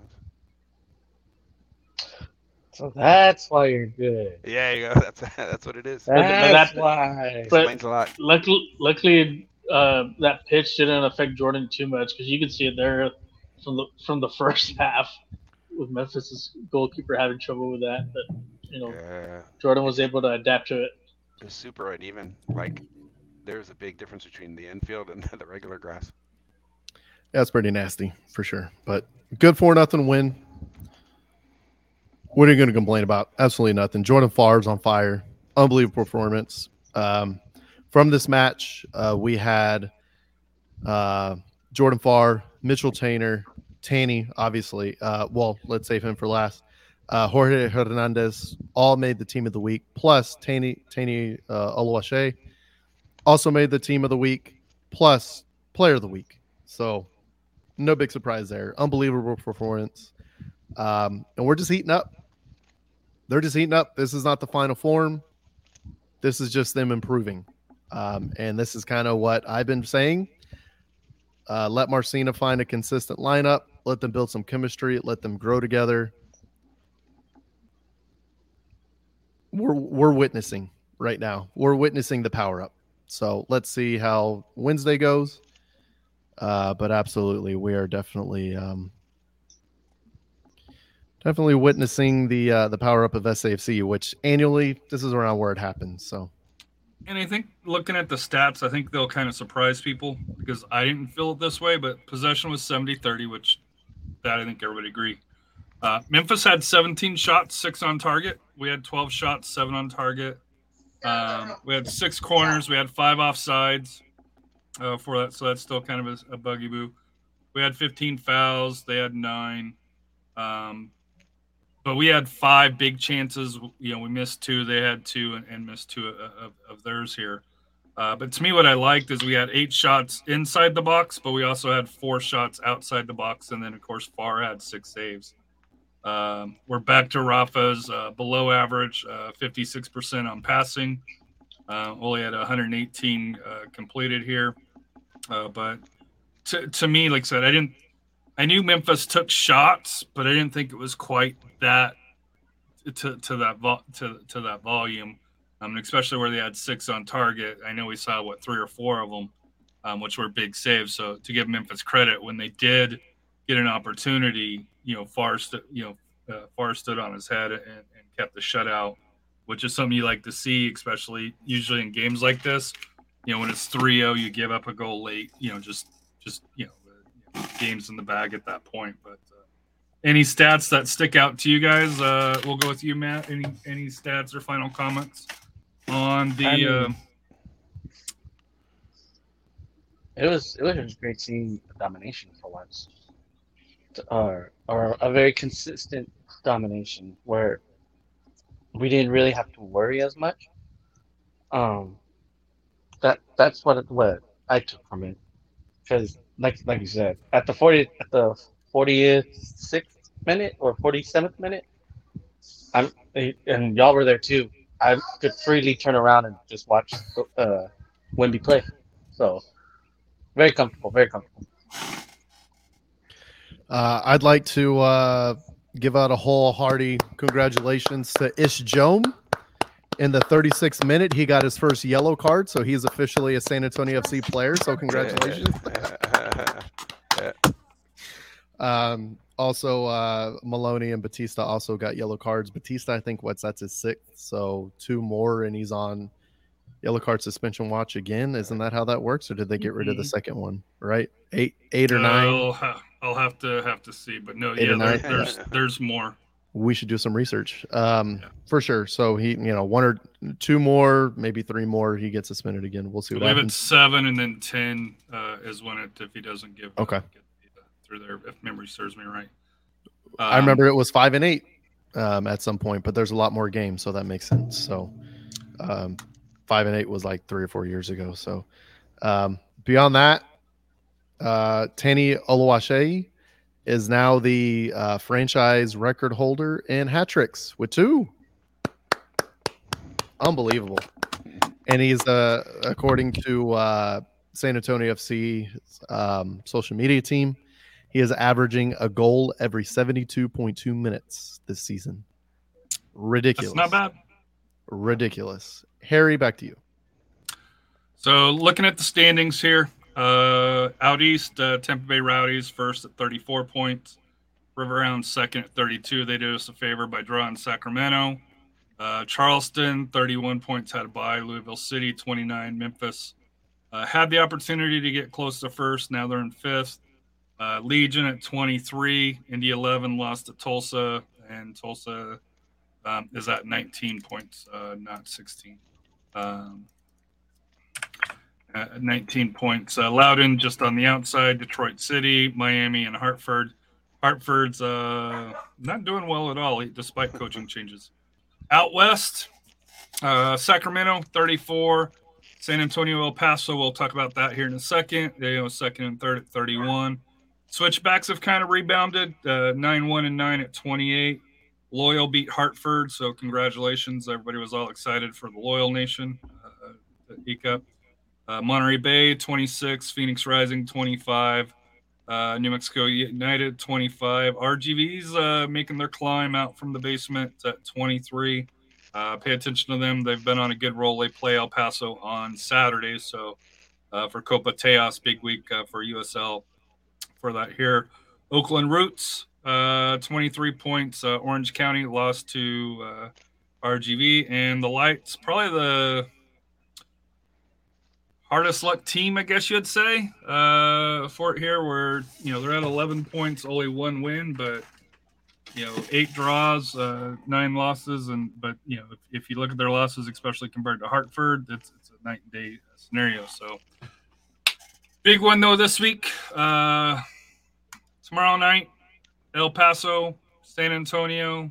So that's why you're good. Yeah, you go. That's that's what it is. but That's why. but- Explains a lot. Luckily, luckily uh, that pitch didn't affect Jordan too much because you could see it there from the from the first half with Memphis's goalkeeper having trouble with that. But you know, Yeah, Jordan was able to adapt to it. just super uneven. Like there's a big difference between the infield and the regular grass. That's pretty nasty for sure. But good for nothing win. What are you going to complain about? Absolutely nothing. Jordan Farr's on fire. Unbelievable performance. Um, from this match, uh, we had uh, Jordan Farr, Mitchell Taintor, Tani, obviously. Uh, well, let's save him for last. Uh, Jorge Hernandez all made the team of the week. Plus, Tani, Tani uh, also made the team of the week. Plus, player of the week. So, no big surprise there. Unbelievable performance. Um, and we're just heating up. They're just heating up. This is not the final form. This is just them improving. Um, and this is kind of what I've been saying. Uh, let Marcina find a consistent lineup. Let them build some chemistry. Let them grow together. We're we're witnessing right now. We're witnessing the power up. So let's see how Wednesday goes. Uh, but absolutely, we are definitely um, definitely witnessing the uh, the power up of SAFC, which annually this is around where it happens. So And I think looking at the stats, I think they'll kind of surprise people because I didn't feel it this way, but possession was 70 30, which that I think everybody agree. Uh, Memphis had 17 shots, six on target. We had 12 shots, seven on target. Um, we had six corners. We had five offsides uh, for that, so that's still kind of a, a buggy boo. We had 15 fouls. They had nine. Um, but we had five big chances. You know, we missed two. They had two and, and missed two of, of, of theirs here. Uh, but to me, what I liked is we had eight shots inside the box, but we also had four shots outside the box, and then of course Farr had six saves. Um, we're back to Rafa's uh, below average, uh, 56% on passing. Uh, only had 118 uh, completed here, uh, but to, to me, like I said, I didn't. I knew Memphis took shots, but I didn't think it was quite that to to that vo- to to that volume, um, especially where they had six on target. I know we saw what three or four of them, um, which were big saves. So to give Memphis credit, when they did get an opportunity, you know, Farr st- you know, uh, Farr stood on his head and, and kept the shutout, which is something you like to see, especially usually in games like this. You know, when it's 3-0, you give up a goal late. You know, just just you know, games in the bag at that point. But uh, any stats that stick out to you guys? Uh, we'll go with you, Matt. Any any stats or final comments on the? I mean, uh, It was it was just great seeing domination for once, or or a very consistent domination where we didn't really have to worry as much. Um, that that's what it, what I took from it, because like like you said, at the forty at the fortieth sixth minute or forty seventh minute, I'm and y'all were there too. I could freely turn around and just watch uh, Wemby play. So very comfortable, very comfortable. Uh, I'd like to uh, give out a whole hearty congratulations to Ish Jome. In the 36th minute, he got his first yellow card, so he's officially a San Antonio FC player. So congratulations. Um, also, uh, Maloney and Batista also got yellow cards. Batista, I think, what's that's his sixth, so two more, and he's on yellow card suspension watch again. Isn't that how that works, or did they get rid of the Mhm. second one? Right, eight, eight or nine. I'll, ha- I'll have to have to see, but no, Eight yeah, there, there's there's more. we should do some research um, for sure. So he, you know, one or two more, maybe three more, he gets suspended again. We'll see I what believe happens. it's seven, and then ten uh, is when it if he doesn't give. Okay. get the, through there, if memory serves me right. I Um, remember it was five and eight um, at some point, but there's a lot more games, so that makes sense. So um, five and eight was like three or four years ago. So um, beyond that, uh, Tani Oluwaseyi is now the uh, franchise record holder in hat tricks with two. Unbelievable. And he's, uh, according to uh, San Antonio FC um, social media team, he is averaging a goal every 72.2 minutes this season. Ridiculous. That's not bad. Ridiculous. Harry, back to you. So looking at the standings here, uh, out east, uh, Tampa Bay Rowdies first at 34 points. River Hounds second at 32. They did us a favor by drawing Sacramento. Uh, Charleston 31 points had a bye. Louisville City 29. Memphis uh, had the opportunity to get close to first. Now they're in fifth. Uh, Legion at 23. Indy 11 lost to Tulsa, and Tulsa um, is at 19 points, uh, not 16. Um, uh, 19 points. Uh, Loudoun just on the outside. Detroit City, Miami, and Hartford. Hartford's uh, not doing well at all, despite coaching changes. Out west, uh, Sacramento 34, San Antonio, El Paso. We'll talk about that here in a second. They know second and third at 31. Switchbacks have kind of rebounded. Uh, 9 1 and 9 at 28. Loyal beat Hartford, so congratulations. Everybody was all excited for the Loyal Nation. Uh, the E Cup. Uh, Monterey Bay 26, Phoenix Rising 25, uh, New Mexico United 25. RGV's uh, making their climb out from the basement at 23. Uh, pay attention to them. They've been on a good roll. They play El Paso on Saturday. So uh, for Copa Tejas, big week for USL for that here. Oakland Roots, uh, 23 points. Uh, Orange County lost to uh, RGV. And the Lights, probably the hardest luck team, I guess you'd say, uh, for it here, where you know they're at 11 points, only one win, but you know eight draws, uh, nine losses, and but you know if, if you look at their losses, especially compared to Hartford, it's it's a night and day scenario. So big one though this week, uh, tomorrow night, El Paso, San Antonio.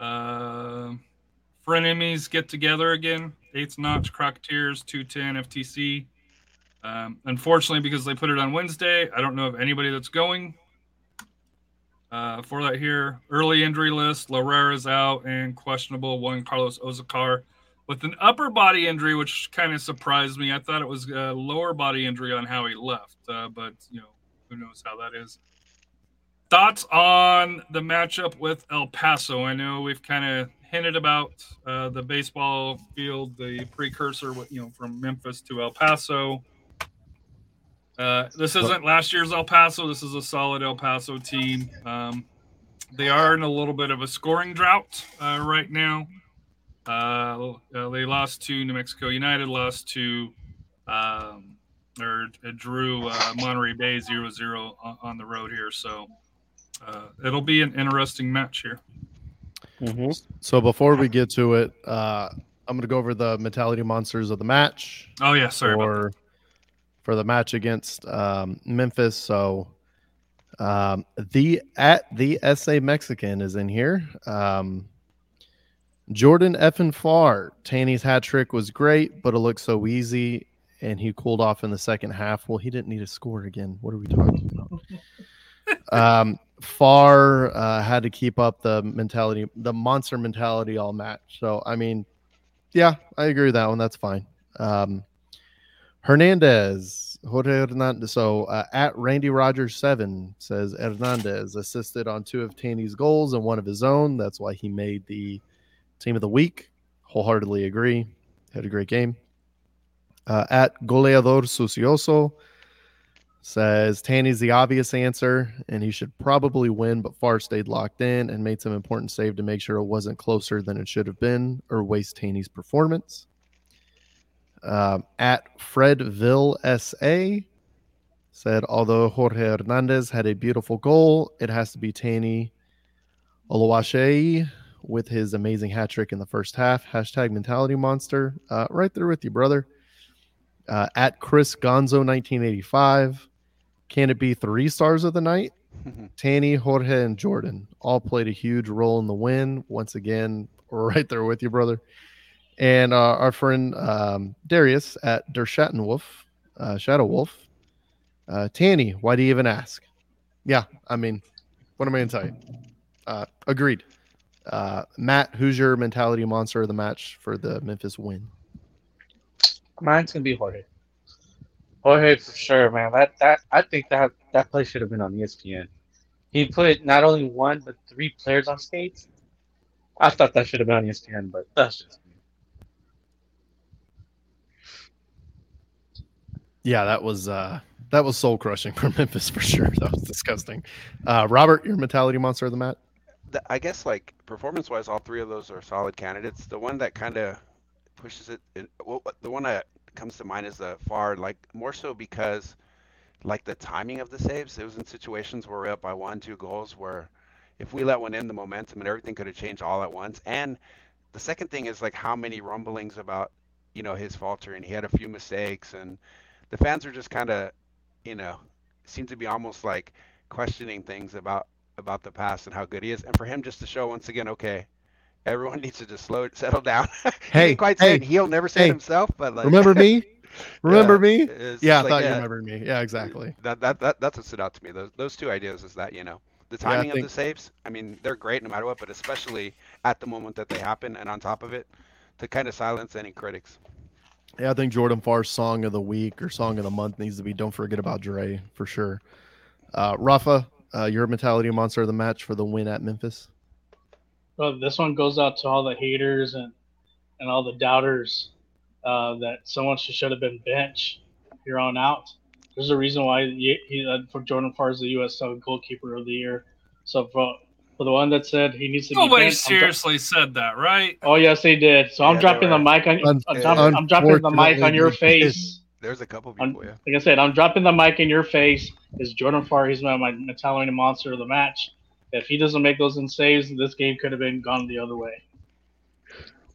Uh, frenemies get together again. Eighth Notch, Crocketeers, 210, FTC. Um, unfortunately, because they put it on Wednesday, I don't know of anybody that's going. Uh, for that here, early injury list, Lorera's out and questionable. Juan Carlos Azocar with an upper body injury, which kind of surprised me. I thought it was a lower body injury on how he left, uh, but you know who knows how that is. Thoughts on the matchup with El Paso? I know we've kind of hinted about uh, the baseball field, the precursor, you know, from Memphis to El Paso. Uh, this isn't last year's El Paso. This is a solid El Paso team. Um, they are in a little bit of a scoring drought uh, right now. Uh, uh, they lost to New Mexico United, lost to um, or uh, drew uh, Monterey Bay 0-0 on, on the road here. So uh, it'll be an interesting match here. Mm-hmm. So before we get to it, uh, I'm going to go over the mentality monsters of the match. Oh yeah, sorry for for the match against um, Memphis. So um, the at the SA Mexican is in here. Um, Jordan Effin Farr, Tani's hat trick was great, but it looked so easy, and he cooled off in the second half. Well, he didn't need to score again. What are we talking about? um, Farr uh, had to keep up the mentality, the monster mentality all match. So, I mean, yeah, I agree with that one. That's fine. Um, Hernandez, Jorge Hernandez. So uh, at Randy Rogers seven says Hernandez assisted on two of Tani's goals and one of his own. That's why he made the team of the week. Wholeheartedly agree. Had a great game. Uh, at Goleador Sucioso says Tani's the obvious answer and he should probably win, but Farr stayed locked in and made some important save to make sure it wasn't closer than it should have been or waste Tani's performance. Um, at Fredville SA said, although Jorge Hernandez had a beautiful goal, it has to be Tani Oluwaseyi with his amazing hat trick in the first half. Hashtag mentality monster. Uh, right there with you, brother. Uh, at Chris Gonzo 1985. Can it be three stars of the night? Tani, Jorge, and Jordan all played a huge role in the win. Once again, right there with you, brother. And uh, our friend um, Darius at Der Schattenwolf, uh, Shadow Wolf. Uh, Tani, why do you even ask? Yeah, I mean, what am I going to tell you? Uh, agreed. Uh, Matt, who's your mentality monster of the match for the Memphis win? Mine's gonna be Jorge. Jorge for sure, man. That that I think that that play should have been on ESPN. He put not only one but three players on skates. I thought that should have been on ESPN, but that's just me. Yeah, that was uh that was soul crushing for Memphis for sure. That was disgusting. Uh Robert, your mentality monster of the mat. I guess like performance wise, all three of those are solid candidates. The one that kind of pushes it, well, uh, the one that comes to mind is the Farr like more so because like the timing of the saves. It was in situations where we're up by one, two goals where if we let one in, the momentum and everything could have changed all at once. And the second thing is like how many rumblings about you know his faltering. He had a few mistakes, and the fans are just kind of you know seem to be almost like questioning things about about the past and how good he is, and for him just to show once again, okay, everyone needs to just slow settle down. he Hey, quite hey, it. He'll never say hey, it himself, but like Remember me? Remember Yeah, me? Yeah, I like, thought you yeah, remembered me. Yeah, exactly. That, that that that's what stood out to me. Those those two ideas is that you know the Yeah, timing think- of the saves. I mean, they're great no matter what, but especially at the moment that they happen, and on top of it, to kind of silence any critics. Yeah, I think Jordan Farr's song of the week or song of the month needs to be "Don't Forget About Dre" for sure. Uh, Rafa, uh, your mentality monster of the match for the win at Memphis. Well, this one goes out to all the haters and and all the doubters uh, that someone should, should have been bench here on out. There's a reason why he, he uh, for Jordan Farr is the U.S. goalkeeper of the year. So for, for the one that said he needs to be Nobody benched, I'm dro- seriously said that, right? oh yes, they did. So I'm Yeah, dropping the mic on. Un- I'm, dropping, I'm dropping the mic on your Unfortunately, they did. face. There's a couple I'm- people, yeah. Like I said, I'm dropping the mic in your face. Is Jordan Farr? He's my, my mentality monster of the match. If he doesn't make those in saves, this game could have been gone the other way.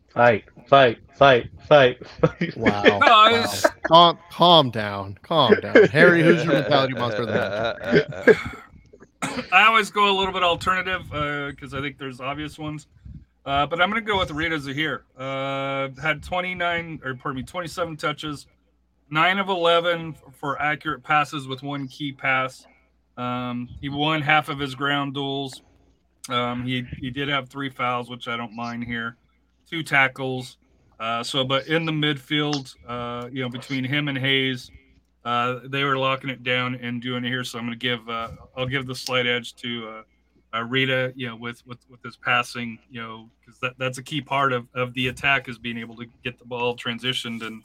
Fight, fight, fight, fight, fight. Wow. Wow. Calm, calm down. Calm down. Harry, who's your mentality monster of the match? I always go a little bit alternative because I think there's obvious ones. Uh, but I'm going to go with Rida Zouhir. Uh, had 29 or pardon me, 27 touches, nine of 11 for accurate passes with one key pass. Um, he won half of his ground duels. Um, he he did have three fouls, which I don't mind here. Two tackles. Uh, so, but in the midfield, uh, you know, between him and Hayes, uh, they were locking it down and doing it here. So I'm going to give uh, I'll give the slight edge to uh, uh, Rida, you know, with with with his passing, you know, because that, that's a key part of of the attack is being able to get the ball transitioned. And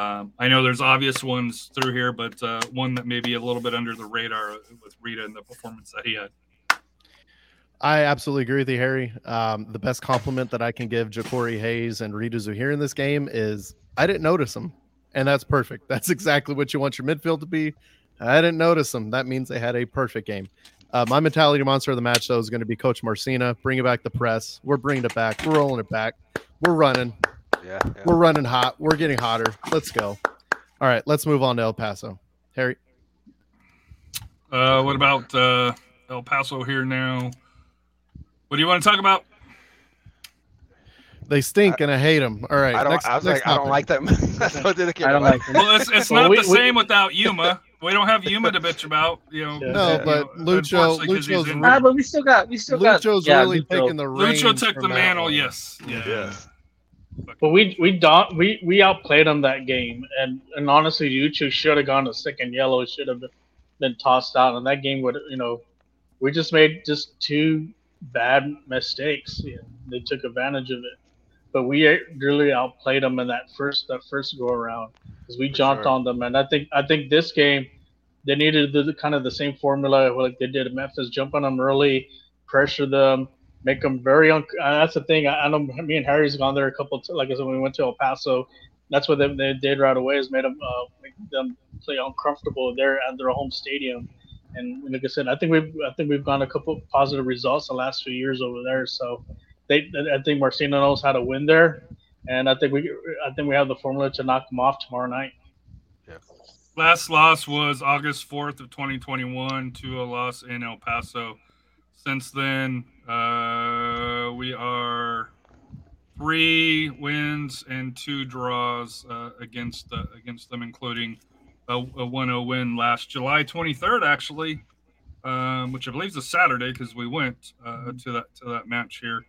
um, I know there's obvious ones through here, but uh, one that may be a little bit under the radar with Rida and the performance that he had. I absolutely agree with you, Harry. Um, the best compliment that I can give Jacori Hayes and Rida Zouhir in this game is I didn't notice them, and that's perfect. That's exactly what you want your midfield to be. I didn't notice them. That means they had a perfect game. Uh, my mentality monster of the match, though, is going to be Coach Marcina. Bringing back the press. We're bringing it back. We're rolling it back. We're running. Yeah, yeah. We're running hot. We're getting hotter. Let's go. All right, let's move on to El Paso. Harry. Uh, what about uh, El Paso here now? What do you want to talk about? They stink and I hate them. All right. I don't. next- I was next like, I don't like them. That's what did I don't like them. Well, it's, it's Well, not we- the we- same without Yuma. We don't have Yuma to bitch about, you know. Yeah. No, you but know, Lucho- unfortunately, 'cause he's Lucho's really- Ah, but we still got, we still got. Lucho's yeah, really Lucho. taking the reins. Lucho took the that mantle. one. Yes. Yeah. Yeah. But we we don't we we outplayed them that game, and and honestly, Yuchu should have gone to second yellow. Should have been tossed out, and that game would you know, we just made just two bad mistakes. Yeah, they took advantage of it, but we really outplayed them in that first that first go around because we For jumped sure. on them, and I think I think this game they needed the, the kind of the same formula like they did at Memphis, jump on them early, pressure them, make them very. Un- uh, that's the thing. I, I know me and Harry's gone there a couple. T- like I said, when we went to El Paso, that's what they, they did right away is made them uh, make them play uncomfortable there at their home stadium. And like I said, I think we've I think we've gotten a couple positive results the last few years over there. So they I think Marcina knows how to win there, and I think we I think we have the formula to knock them off tomorrow night. yeah. Last loss was August 4th of 2021 to a loss in El Paso. Since then, uh, we are three wins and two draws uh, against uh, against them, including a, a 1-0 win last July 23rd, actually, um, which I believe is a Saturday because we went uh, to that to that match here.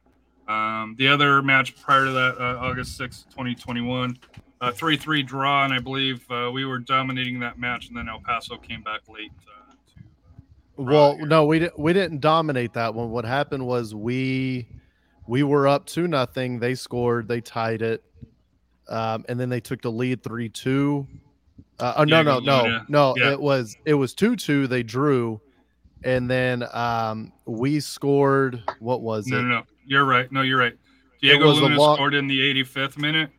Um, the other match prior to that, uh, August 6th, 2021, a 3 3 draw, and I believe uh, we were dominating that match, and then El Paso came back late. To, Well, here. no, we didn't. We didn't dominate that one. What happened was we we were up two nothing. They scored. They tied it, um, and then they took the lead three two. Uh, oh no, no, Diego no, no! Yeah. It was it was two two. They drew, and then um, we scored. What was no, it? no, no, you're right. No, you're right. Diego Luna long- scored in the 85th minute,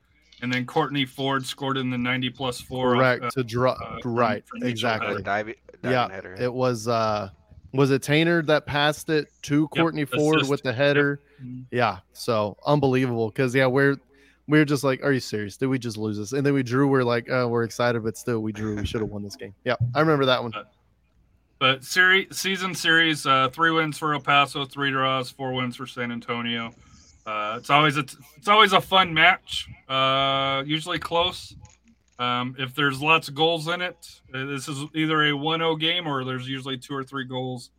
and then Courtney Ford scored in the 90 plus four. Correct uh, to draw. uh, right, from Mitchell exactly. Hedder. The diving, diving Yeah, header. It was uh was it Taintor that passed it to Courtney Ford assist. with the header? Mhm. Yeah, so unbelievable because yeah, we're we're just like, are you serious? Did we just lose this? And then we drew. We're like, oh, we're excited, but still, we drew. We should have won this game. Yeah, I remember that one. But series season series, uh, three wins for El Paso, three draws, four wins for San Antonio. Uh, it's always a, it's always a fun match. Uh, usually close. Um, if there's lots of goals in it, uh, this is either a 1-0 game or there's usually two or three goals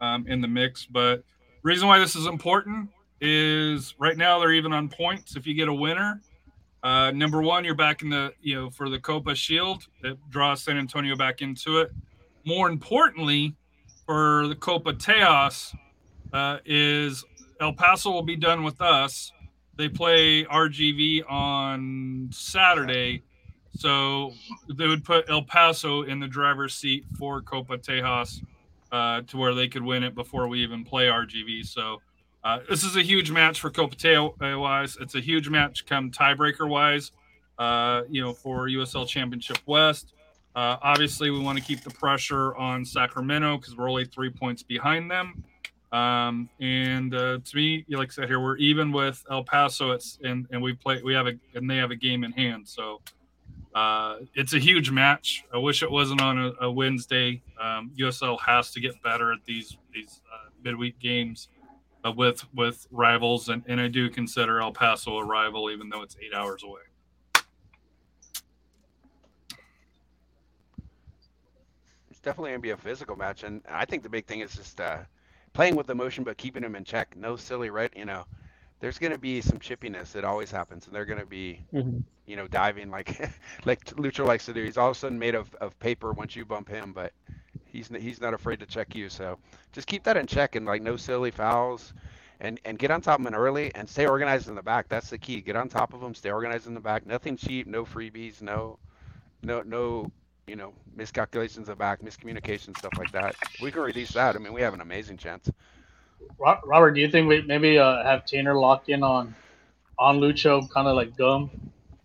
um, in the mix. But reason why this is important is right now they're even on points. If you get a winner, uh, number one, you're back in the you know for the Copa Shield. It draws San Antonio back into it more importantly for the Copa Tejas, uh, is El Paso will be done with us. They play RGV on Saturday, so they would put El Paso in the driver's seat for Copa Tejas uh, to where they could win it before we even play RGV. So uh, this is a huge match for Copa Tejas. It's a huge match come tiebreaker wise, uh, you know, for USL Championship West. Uh, obviously, we want to keep the pressure on Sacramento because we're only three points behind them. Um, and uh, to me, like I said here, we're even with El Paso. It's and and we play. We have a and they have a game in hand. So uh, it's a huge match. I wish it wasn't on a, a Wednesday. Um, USL has to get better at these these uh, midweek games uh, with with rivals, and, and I do consider El Paso a rival, even though it's eight hours away. it's definitely gonna be a physical match, and I think the big thing is just uh, playing with emotion, but keeping them in check. No silly, right? You know, there's gonna be some chippiness. It always happens, and they're gonna be, Mhm. you know, diving like like Lucho likes to do. He's all of a sudden made of, of paper once you bump him, but he's he's not afraid to check you. So just keep that in check, and like no silly fouls. And, and get on top of them early and stay organized in the back. That's the key. Get on top of them. Stay organized in the back. Nothing cheap. No freebies. No, no, no you know, miscalculations of back, miscommunication, stuff like that. We can release that. I mean, we have an amazing chance. Ro- Robert, do you think we maybe uh, have Tanner lock in on on Lucho, kind of like gum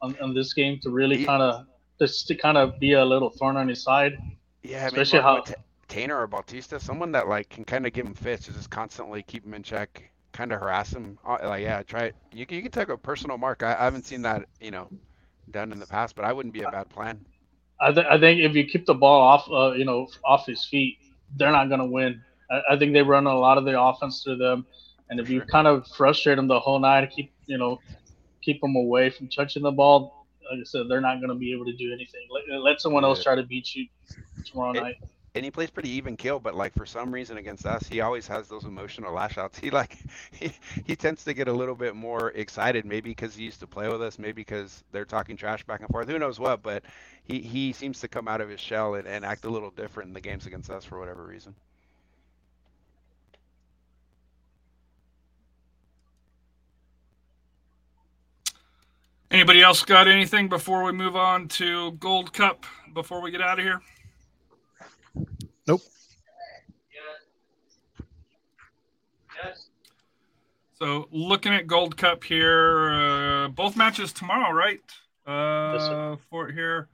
on, on this game to really kind of just to kind of be a little thorn on his side? Yeah, I mean, Especially how- Ta- Tanner or Bautista, someone that like can kind of give him fits, just constantly keep him in check, kind of harass him. Uh, Like, yeah, try it. You can, you can take a personal mark. I, I haven't seen that, you know, done in the past, but I wouldn't be a bad plan. I, th- I think if you keep the ball off, uh, you know, off his feet, they're not going to win. I, I think they run a lot of the offense through them, and if you kind of frustrate them the whole night, keep you know, keep them away from touching the ball. Like I said, they're not going to be able to do anything. Let, let someone else try to beat you tomorrow It- night. And he plays pretty even kill, but like for some reason against us, he always has those emotional lash outs. He like he, he tends to get a little bit more excited, maybe because he used to play with us, maybe because they're talking trash back and forth. Who knows what? But he, he seems to come out of his shell and, and act a little different in the games against us for whatever reason. Anybody else got anything before we move on to Gold Cup before we get out of here? Nope. Yes. So looking at Gold Cup here, uh, both matches tomorrow, right? Yes, Uh, for it here.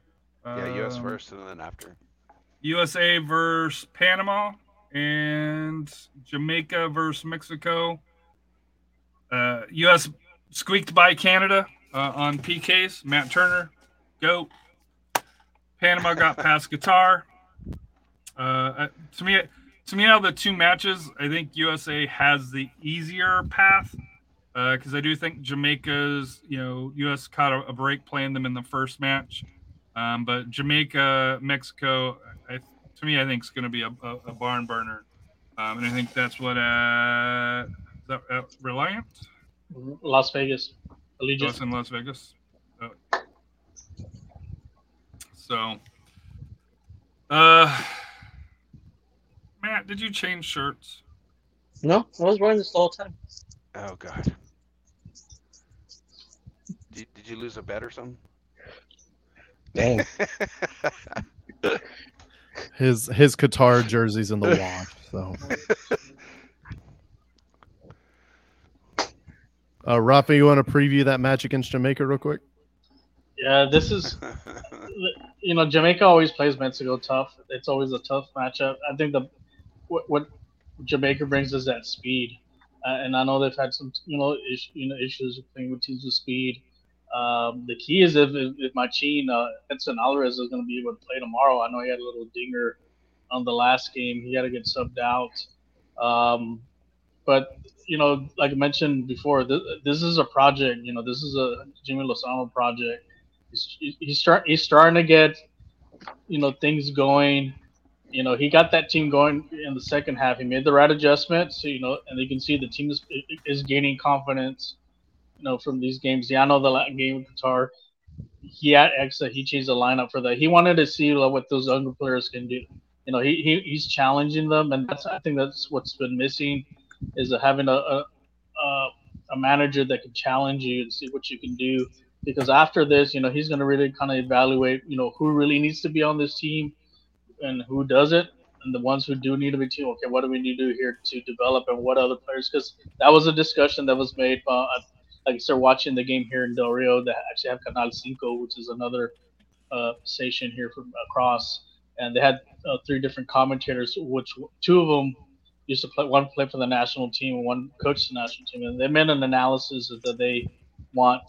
Yeah, U.S. Um, first and then after. USA versus Panama, and Jamaica versus Mexico. Uh, US squeaked by Canada uh, on PKs. Matt Turner, goat. Panama got past Qatar. Uh, uh, to me, to me, out of the two matches, I think USA has the easier path because I do think Jamaica's, you know, US caught a, a break playing them in the first match, um, but Jamaica, Mexico, I, to me, I think is going to be a, a, a barn burner, um, and I think that's what uh, that, uh, Reliant. Las Vegas, Oh, Allegiant. it's in Las Vegas. Oh. So, uh, Matt, did you change shirts? No, I was wearing this the whole time. Oh God. Did, did you lose a bet or something? Dang. His his Qatar jersey's in the wash. So, uh, Rafa, you want to preview that match against Jamaica real quick? Yeah, this is you know Jamaica always plays Mexico tough. It's always a tough matchup. I think the what, what Jamaica brings is that speed, uh, and I know they've had some you know is, you know issues playing with teams with speed. Um, the key is if if, if Machin uh, Edson Alvarez is going to be able to play tomorrow. I know he had a little dinger on the last game. He had to get subbed out. Um, but you know, like I mentioned before, this, this is a project. You know, this is a Jimmy Lozano project. He's, he's start he's starting to get you know things going. You know, he got that team going in the second half. He made the right adjustments. You know, and you can see the team is, is gaining confidence. You know, from these games. Yeah, I know the la- game with Qatar. He had extra. He changed the lineup for that. He wanted to see like, what those younger players can do. You know, he, he he's challenging them, and that's I think that's what's been missing is having a, a a, manager that can challenge you and see what you can do. Because after this, you know, he's going to really kind of evaluate, you know, who really needs to be on this team and who doesn't. And the ones who do need to be team, okay, what do we need to do here to develop and what other players? Because that was a discussion that was made. Uh, like I started watching the game here in Del Rio. They actually have Canal Cinco, which is another uh, station here from across, and they had uh, three different commentators, which two of them used to play. One play for the national team, one coached the national team, and they made an analysis that they want.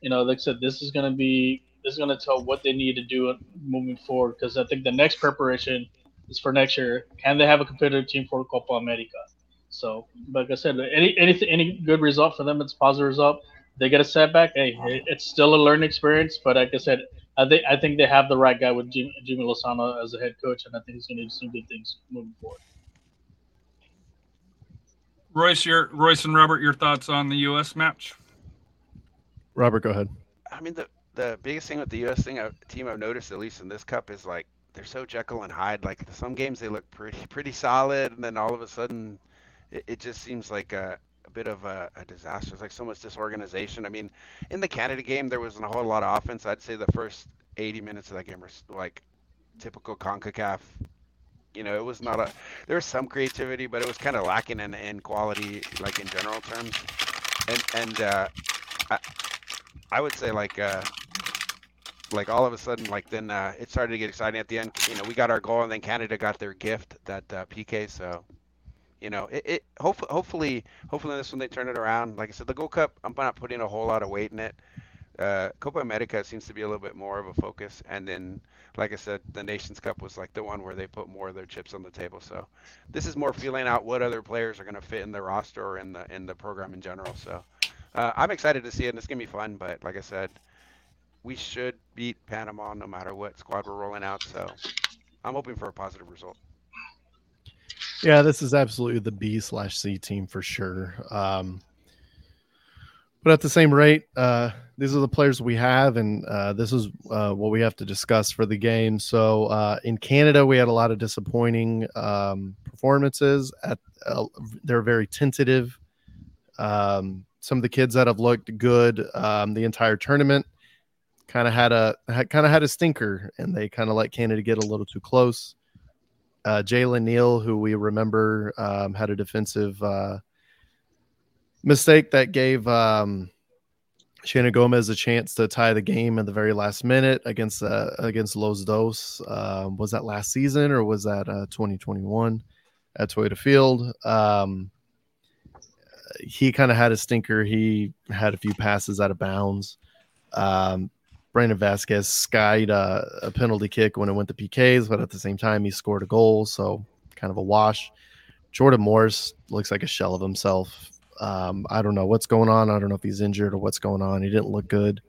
You know, I said, this is going to be this is going to tell what they need to do moving forward. Because I think the next preparation is for next year. Can they have a competitive team for Copa America? So, like I said, any any any good result for them, it's a positive result. They get a setback. Hey, it's still a learning experience. But like I said, I think I think they have the right guy with Jimmy Lozano as a head coach, and I think he's going to do some good things moving forward. Royce, your Royce and Robert, your thoughts on the U.S. match? Robert, go ahead. I mean, the the biggest thing with the U.S. thing, uh, team I've noticed, at least in this cup, is like they're so Jekyll and Hyde. Like some games they look pretty pretty solid, and then all of a sudden, it, it just seems like a, a bit of a, a disaster. It's like so much disorganization. I mean, in the Canada game, there wasn't a whole lot of offense. I'd say the first 80 minutes of that game were like typical Concacaf. You know, it was not a. There was some creativity, but it was kind of lacking in, in quality, like in general terms. And and uh, I, I would say like uh, like all of a sudden like then uh, it started to get exciting at the end. You know, we got our goal and then Canada got their gift that uh, PK. So you know, it, it hope, hopefully hopefully this one they turn it around. Like I said, the Gold Cup I'm not putting a whole lot of weight in it. Uh, Copa America seems to be a little bit more of a focus, and then like I said, the Nations Cup was like the one where they put more of their chips on the table. So this is more feeling out what other players are going to fit in the roster or in the in the program in general. So uh, I'm excited to see it, and it's gonna be fun. But like I said, we should beat Panama no matter what squad we're rolling out. So I'm hoping for a positive result. Yeah, this is absolutely the B slash C team for sure. Um, but at the same rate, uh, these are the players we have, and uh, this is uh, what we have to discuss for the game. So uh, in Canada, we had a lot of disappointing um, performances. At uh, they're very tentative. Um, some of the kids that have looked good um, the entire tournament kind of had a kind of had a stinker, and they kind of let Canada get a little too close uh, Jalen Neal, who we remember um, had a defensive mistake that gave um, Shannon Gomez a chance to tie the game in the very last minute against uh, against Los Dos. Uh, was that last season or was that uh, 2021 at Toyota Field? Um, he kind of had a stinker. He had a few passes out of bounds. Um, Brandon Vasquez skied uh, a penalty kick when it went to PKs, but at the same time, he scored a goal. So kind of a wash. Jordan Morris looks like a shell of himself. Um, I don't know what's going on. I don't know if he's injured or what's going on. He didn't look good.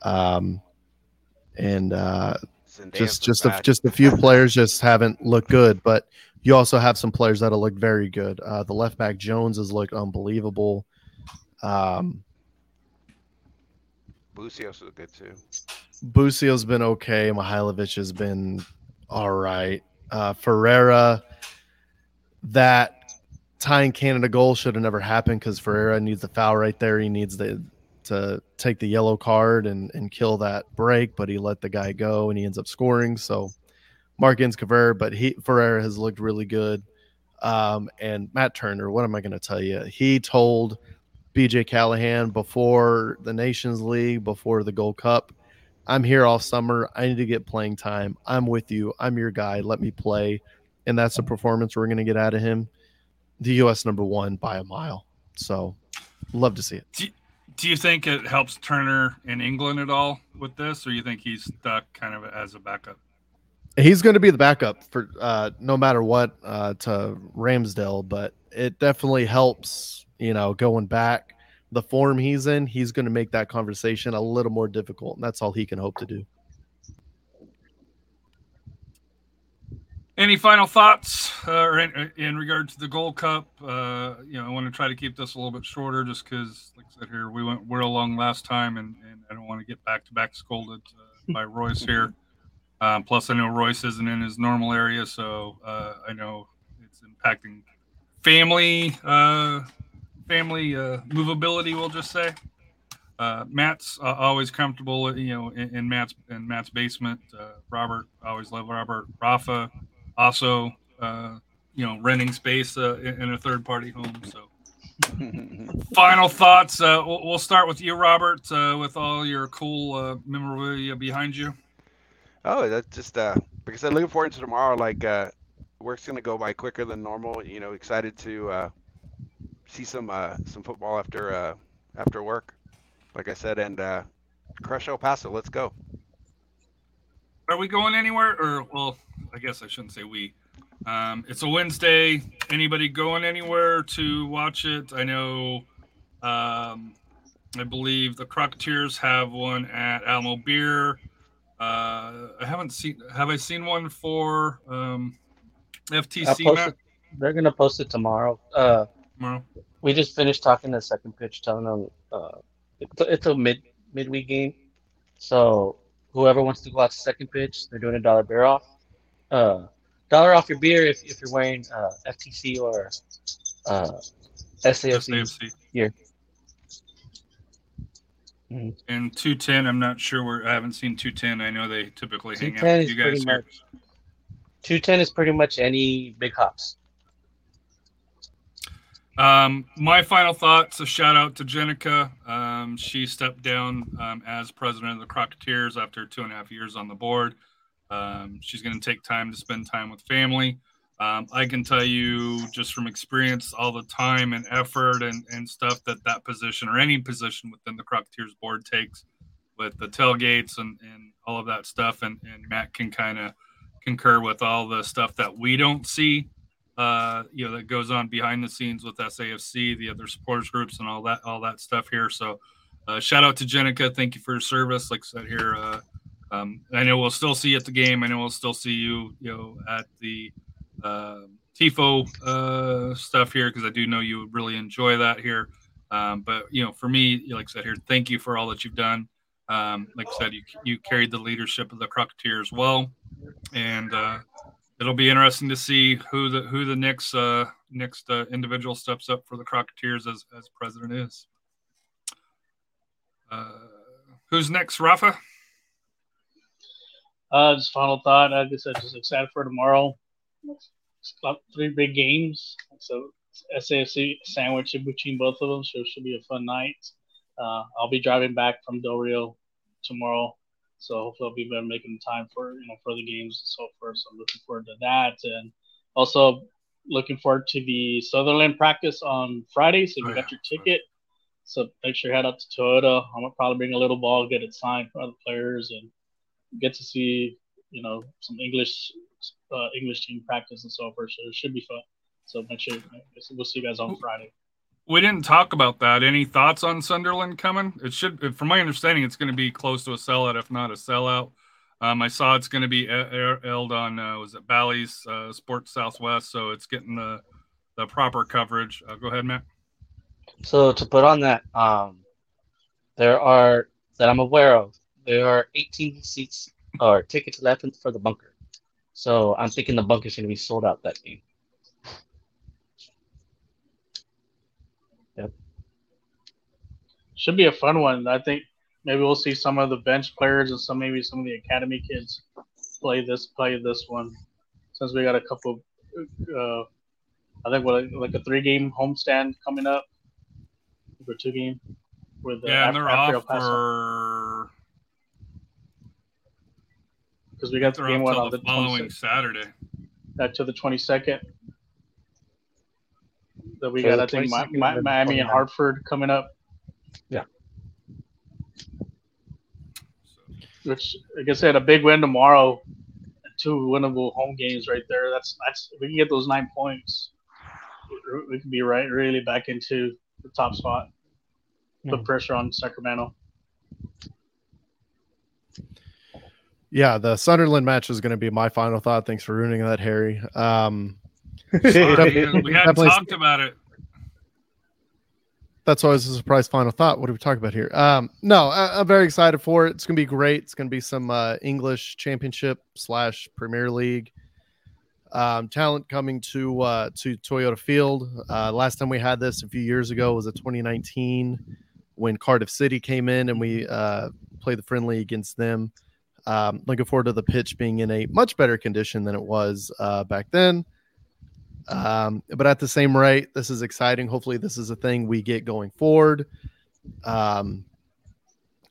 Um, and uh, just just a, just a few players just haven't looked good. But you also have some players that have looked very good. Uh, the left back Jones has looked unbelievable. Um, Bucios was good too. Busio's been okay. Mihailovic has been all right. Uh, Ferreira, that tying Canada goal should have never happened because Ferreira needs the foul right there. He needs the to take the yellow card and, and kill that break, but he let the guy go and he ends up scoring. So Markins Cabrera, but he Ferreira has looked really good. Um, and Matt Turner, what am I going to tell you? He told BJ Callaghan before the Nations League, before the Gold Cup, I'm here all summer. I need to get playing time. I'm with you. I'm your guy. Let me play. And that's the performance we're going to get out of him. The U.S. number one by a mile. So love to see it. Do you think it helps Turner in England at all with this, or you think he's stuck kind of as a backup? He's going to be the backup for uh, no matter what uh, to Ramsdale, but it definitely helps. You know, going back the form he's in, he's going to make that conversation a little more difficult, and that's all he can hope to do. Any final thoughts uh, in, in regard to the Gold Cup? Uh, you know, I want to try to keep this a little bit shorter, just because, like I said here, we went real long last time, and, and I don't want to get back to back scolded uh, by Royce here. Um, plus, I know Royce isn't in his normal area, so uh, I know it's impacting family uh, family uh, movability. We'll just say. Matt's always comfortable, you know, in, in Matt's in Matt's basement. Robert always love Robert. Rafa also, uh, you know, renting space uh, in, in a third party home. So, final thoughts. Uh, we'll, we'll start with you, Robert, uh, with all your cool uh, memorabilia behind you. Oh, that's just uh because I'm looking forward to tomorrow. Like uh work's gonna go by quicker than normal. You know, excited to uh see some uh some football after uh after work. Like I said, and uh crush El Paso. Let's go. Are we going anywhere? Or, well, I guess I shouldn't say we. Um, it's a Wednesday. Anybody going anywhere to watch it? I know, um, I believe the Crocketeers have one at Alamo Beer. Uh, I haven't seen, have I seen one for um, FTC, They're gonna post it tomorrow. Uh, Tomorrow? we just finished talking the second pitch, telling them uh, it's, a, it's a mid midweek game, so whoever wants to go out to second pitch, they're doing a dollar beer off. Uh, dollar off your beer if, if you're wearing uh, FTC or uh, SAFC. Here. Mhm. And 210, I'm not sure where, I haven't seen 210. I know they typically hang out 210 with is you guys pretty much. 210 is pretty much any big hops. Um, my final thoughts: a shout out to Jenica. Um, she stepped down um, as president of the Crocketeers after two and a half years on the board. Um, she's going to take time to spend time with family. Um, I can tell you just from experience, all the time and effort and, and stuff that that position or any position within the Crocketeers board takes with the tailgates and, and all of that stuff. And, and Matt can kind of concur with all the stuff that we don't see uh, you know, that goes on behind the scenes with SAFC, the other supporters groups, and all that, all that stuff here. So, uh, shout out to Jenica. Thank you for your service. Like I said here, uh, um, I know we'll still see you at the game. I know we'll still see you, you know, at the uh, Tifo uh, stuff here because I do know you would really enjoy that here. Um, but you know, for me, like I said here, thank you for all that you've done. Um, like I said, you you carried the leadership of the Crocketeers well, and uh, it'll be interesting to see who the who the next uh, next uh, individual steps up for the Crocketeers as as president is. Uh, who's next, Rafa? Uh, just final thought. I guess I'm just excited for tomorrow. Three big games, so SAFC sandwich in between both of them, so it should be a fun night. Uh, I'll be driving back from Del Rio tomorrow, so hopefully I'll be able to making time for you know for the games and so forth. So I'm looking forward to that, and also looking forward to the Sunderland practice on Friday. So if Oh, you got yeah. your ticket, so make sure you head out to Toyota. I'm gonna probably bring a little ball, get it signed for other players, and get to see you know some English uh, English team practice and so forth. So it should be fun. So make sure we'll see you guys on Friday. We didn't talk about that. Any thoughts on Sunderland coming? It should, from my understanding, it's going to be close to a sellout, if not a sellout. Um, I saw it's going to be a- air- aired on uh, was it Bally's uh, Sports Southwest, so it's getting the the proper coverage. Uh, go ahead, Matt. So to put on that, um, there are that I'm aware of. There are 18 seats or tickets left for the bunker. So I'm thinking the bunker's going to be sold out that game. Yep. Should be a fun one. I think maybe we'll see some of the bench players and some maybe some of the academy kids play this play this one. Since we got a couple, uh, I think what like a three game homestand coming up, or two game with the Yeah, and they're after El off for because we got the game one on the the following 26th, Saturday. uh, to the twenty second. That we So got the I think Mi- 22nd Mi- Miami and Hartford coming up. Yeah. Which, like I said, a big win tomorrow, two winnable home games right there. That's that's if we can get those nine points, we- we can be right really back into the top spot. Put Mhm. pressure on Sacramento. Yeah, the Sunderland match is going to be my final thought. Thanks for ruining that, Harry. Um, Sorry, we hadn't talked about it. that's always a surprise final thought. What are we talking about here? Um, no, I, I'm very excited for it. It's going to be great. It's going to be some uh, English Championship slash Premier League um, talent coming to uh, to Toyota Field. Uh, last time we had this a few years ago was a 2019 when Cardiff City came in and we uh, played the friendly against them. Um, looking forward to the pitch being in a much better condition than it was uh, back then. Um, but at the same rate, this is exciting. Hopefully, this is a thing we get going forward. Um,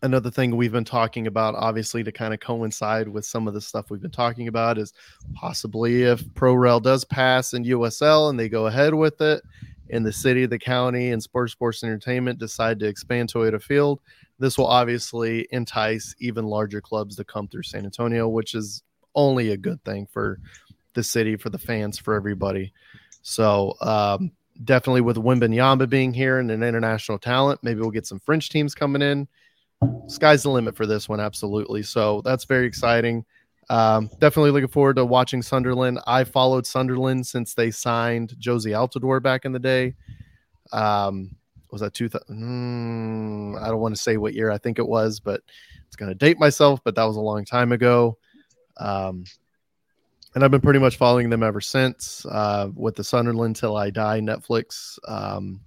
another thing we've been talking about, obviously, to kind of coincide with some of the stuff we've been talking about, is possibly if ProRel does pass in USL and they go ahead with it, and the city, the county, and Spurs Sports Entertainment decide to expand Toyota Field, this will obviously entice even larger clubs to come through San Antonio, which is only a good thing for the city, for the fans, for everybody. So um, definitely with Wembanyama being here and an international talent, maybe we'll get some French teams coming in. Sky's the limit for this one, absolutely. So that's very exciting. Um, definitely looking forward to watching Sunderland. I followed Sunderland since they signed Jozy Altidore back in the day. Um, was that two? Mm, I don't want to say what year I think it was, but it's going to date myself. But that was a long time ago. Um, and I've been pretty much following them ever since uh, with the Sunderland Till I Die Netflix um,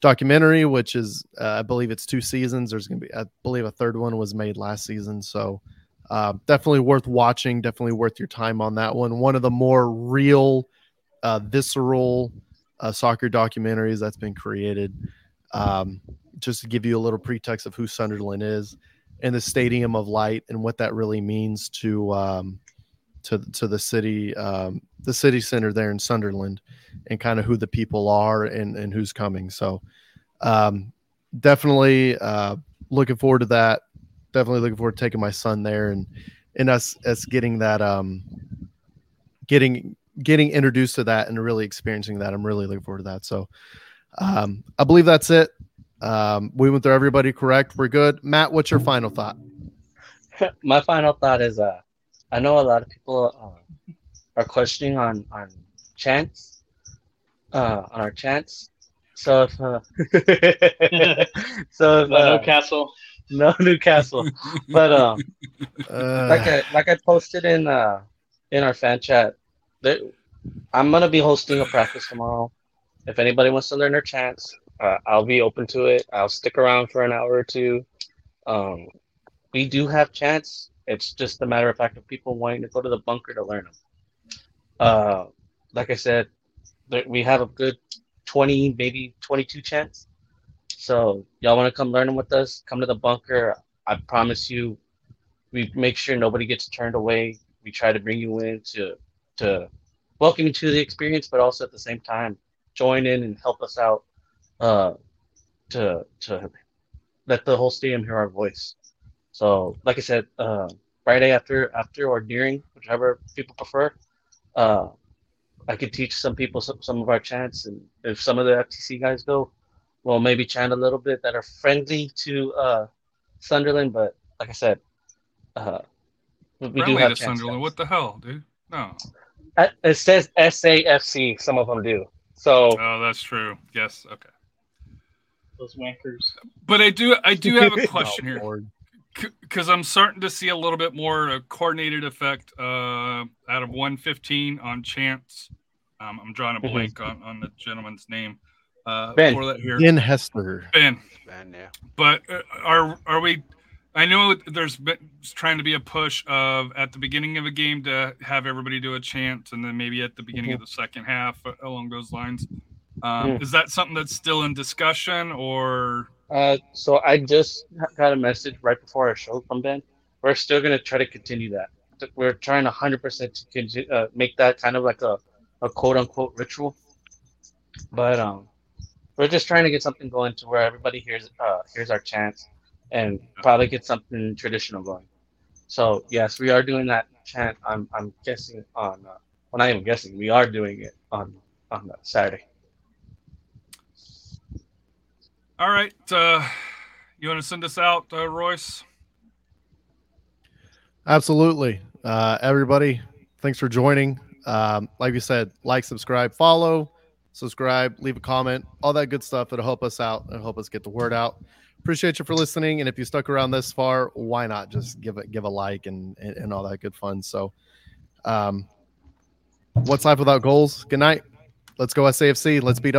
documentary, which is, uh, I believe it's two seasons. There's going to be, I believe a third one was made last season. So uh, definitely worth watching, definitely worth your time on that one. One of the more real, uh, visceral uh, soccer documentaries that's been created. Um, just to give you a little pretext of who Sunderland is and the Stadium of Light and what that really means to um, to to the city, um, the city center there in Sunderland, and kind of who the people are and and who's coming. So, um, definitely uh, looking forward to that. Definitely looking forward to taking my son there and and us us getting that um getting getting introduced to that and really experiencing that. I'm really looking forward to that. So, um, I believe that's it. Um, we went through everybody correct. We're good. Matt, what's your final thought? My final thought is uh, I know a lot of people uh, are questioning on on chance, uh, on our chance. So if uh, so if, uh, Castle. no Newcastle, but um, Uh, like I like I posted in uh in our fan chat, that I'm gonna be hosting a practice tomorrow. If anybody wants to learn their chants, uh, I'll be open to it. I'll stick around for an hour or two. Um, we do have chants. It's just a matter of fact of people wanting to go to the bunker to learn them. Uh, like I said, we have a good 20, maybe 22 chants. So y'all want to come learn with us? Come to the bunker. I promise you, we make sure nobody gets turned away. We try to bring you in to to welcome you to the experience, but also at the same time join in and help us out uh, to to let the whole stadium hear our voice. So, like I said, uh, Friday after after or during, whichever people prefer, uh, I could teach some people some, some of our chants, and if some of the FTC guys go, we'll maybe chant a little bit that are friendly to uh, Sunderland. But like I said, uh, we we do Friendly have to Sunderland. guys. What the hell, dude? No. Uh, It says SAFC. Some of them do. So Oh, that's true. Yes. Okay. Those wankers. But I do. I do have a question Oh, here. Because I'm starting to see a little bit more uh, coordinated effect uh, out of 115 on chance. Um, I'm drawing a Mhm. blank on, on the gentleman's name. Uh, Ben. For that here, In Hester. Ben. Ben, yeah. But uh, are are we? I know there's been trying to be a push of at the beginning of a game to have everybody do a chant, and then maybe at the beginning of the second half uh, along those lines. Um, Mm. Is that something that's still in discussion, or Uh, so I just got a message right before our show from Ben. We're still gonna try to continue that. We're trying 100% to conti- uh, make that kind of like a, a quote unquote ritual. But um, we're just trying to get something going to where everybody hears uh hears our chants, and probably get something traditional going. So yes, we are doing that chant. I'm I'm guessing on. Uh, well, not even guessing. We are doing it on on uh, Saturday. all right? Uh, you want to send us out, uh, Royce? Absolutely. Uh, everybody, thanks for joining. Um, like we said, like, subscribe, follow, subscribe, leave a comment, all that good stuff. It'll help us out and help us get the word out. Appreciate you for listening. And if you stuck around this far, why not just give it give a like and, and, and all that good fun. So um what's life without goals? Good night. Let's go SAFC. Let's beat up.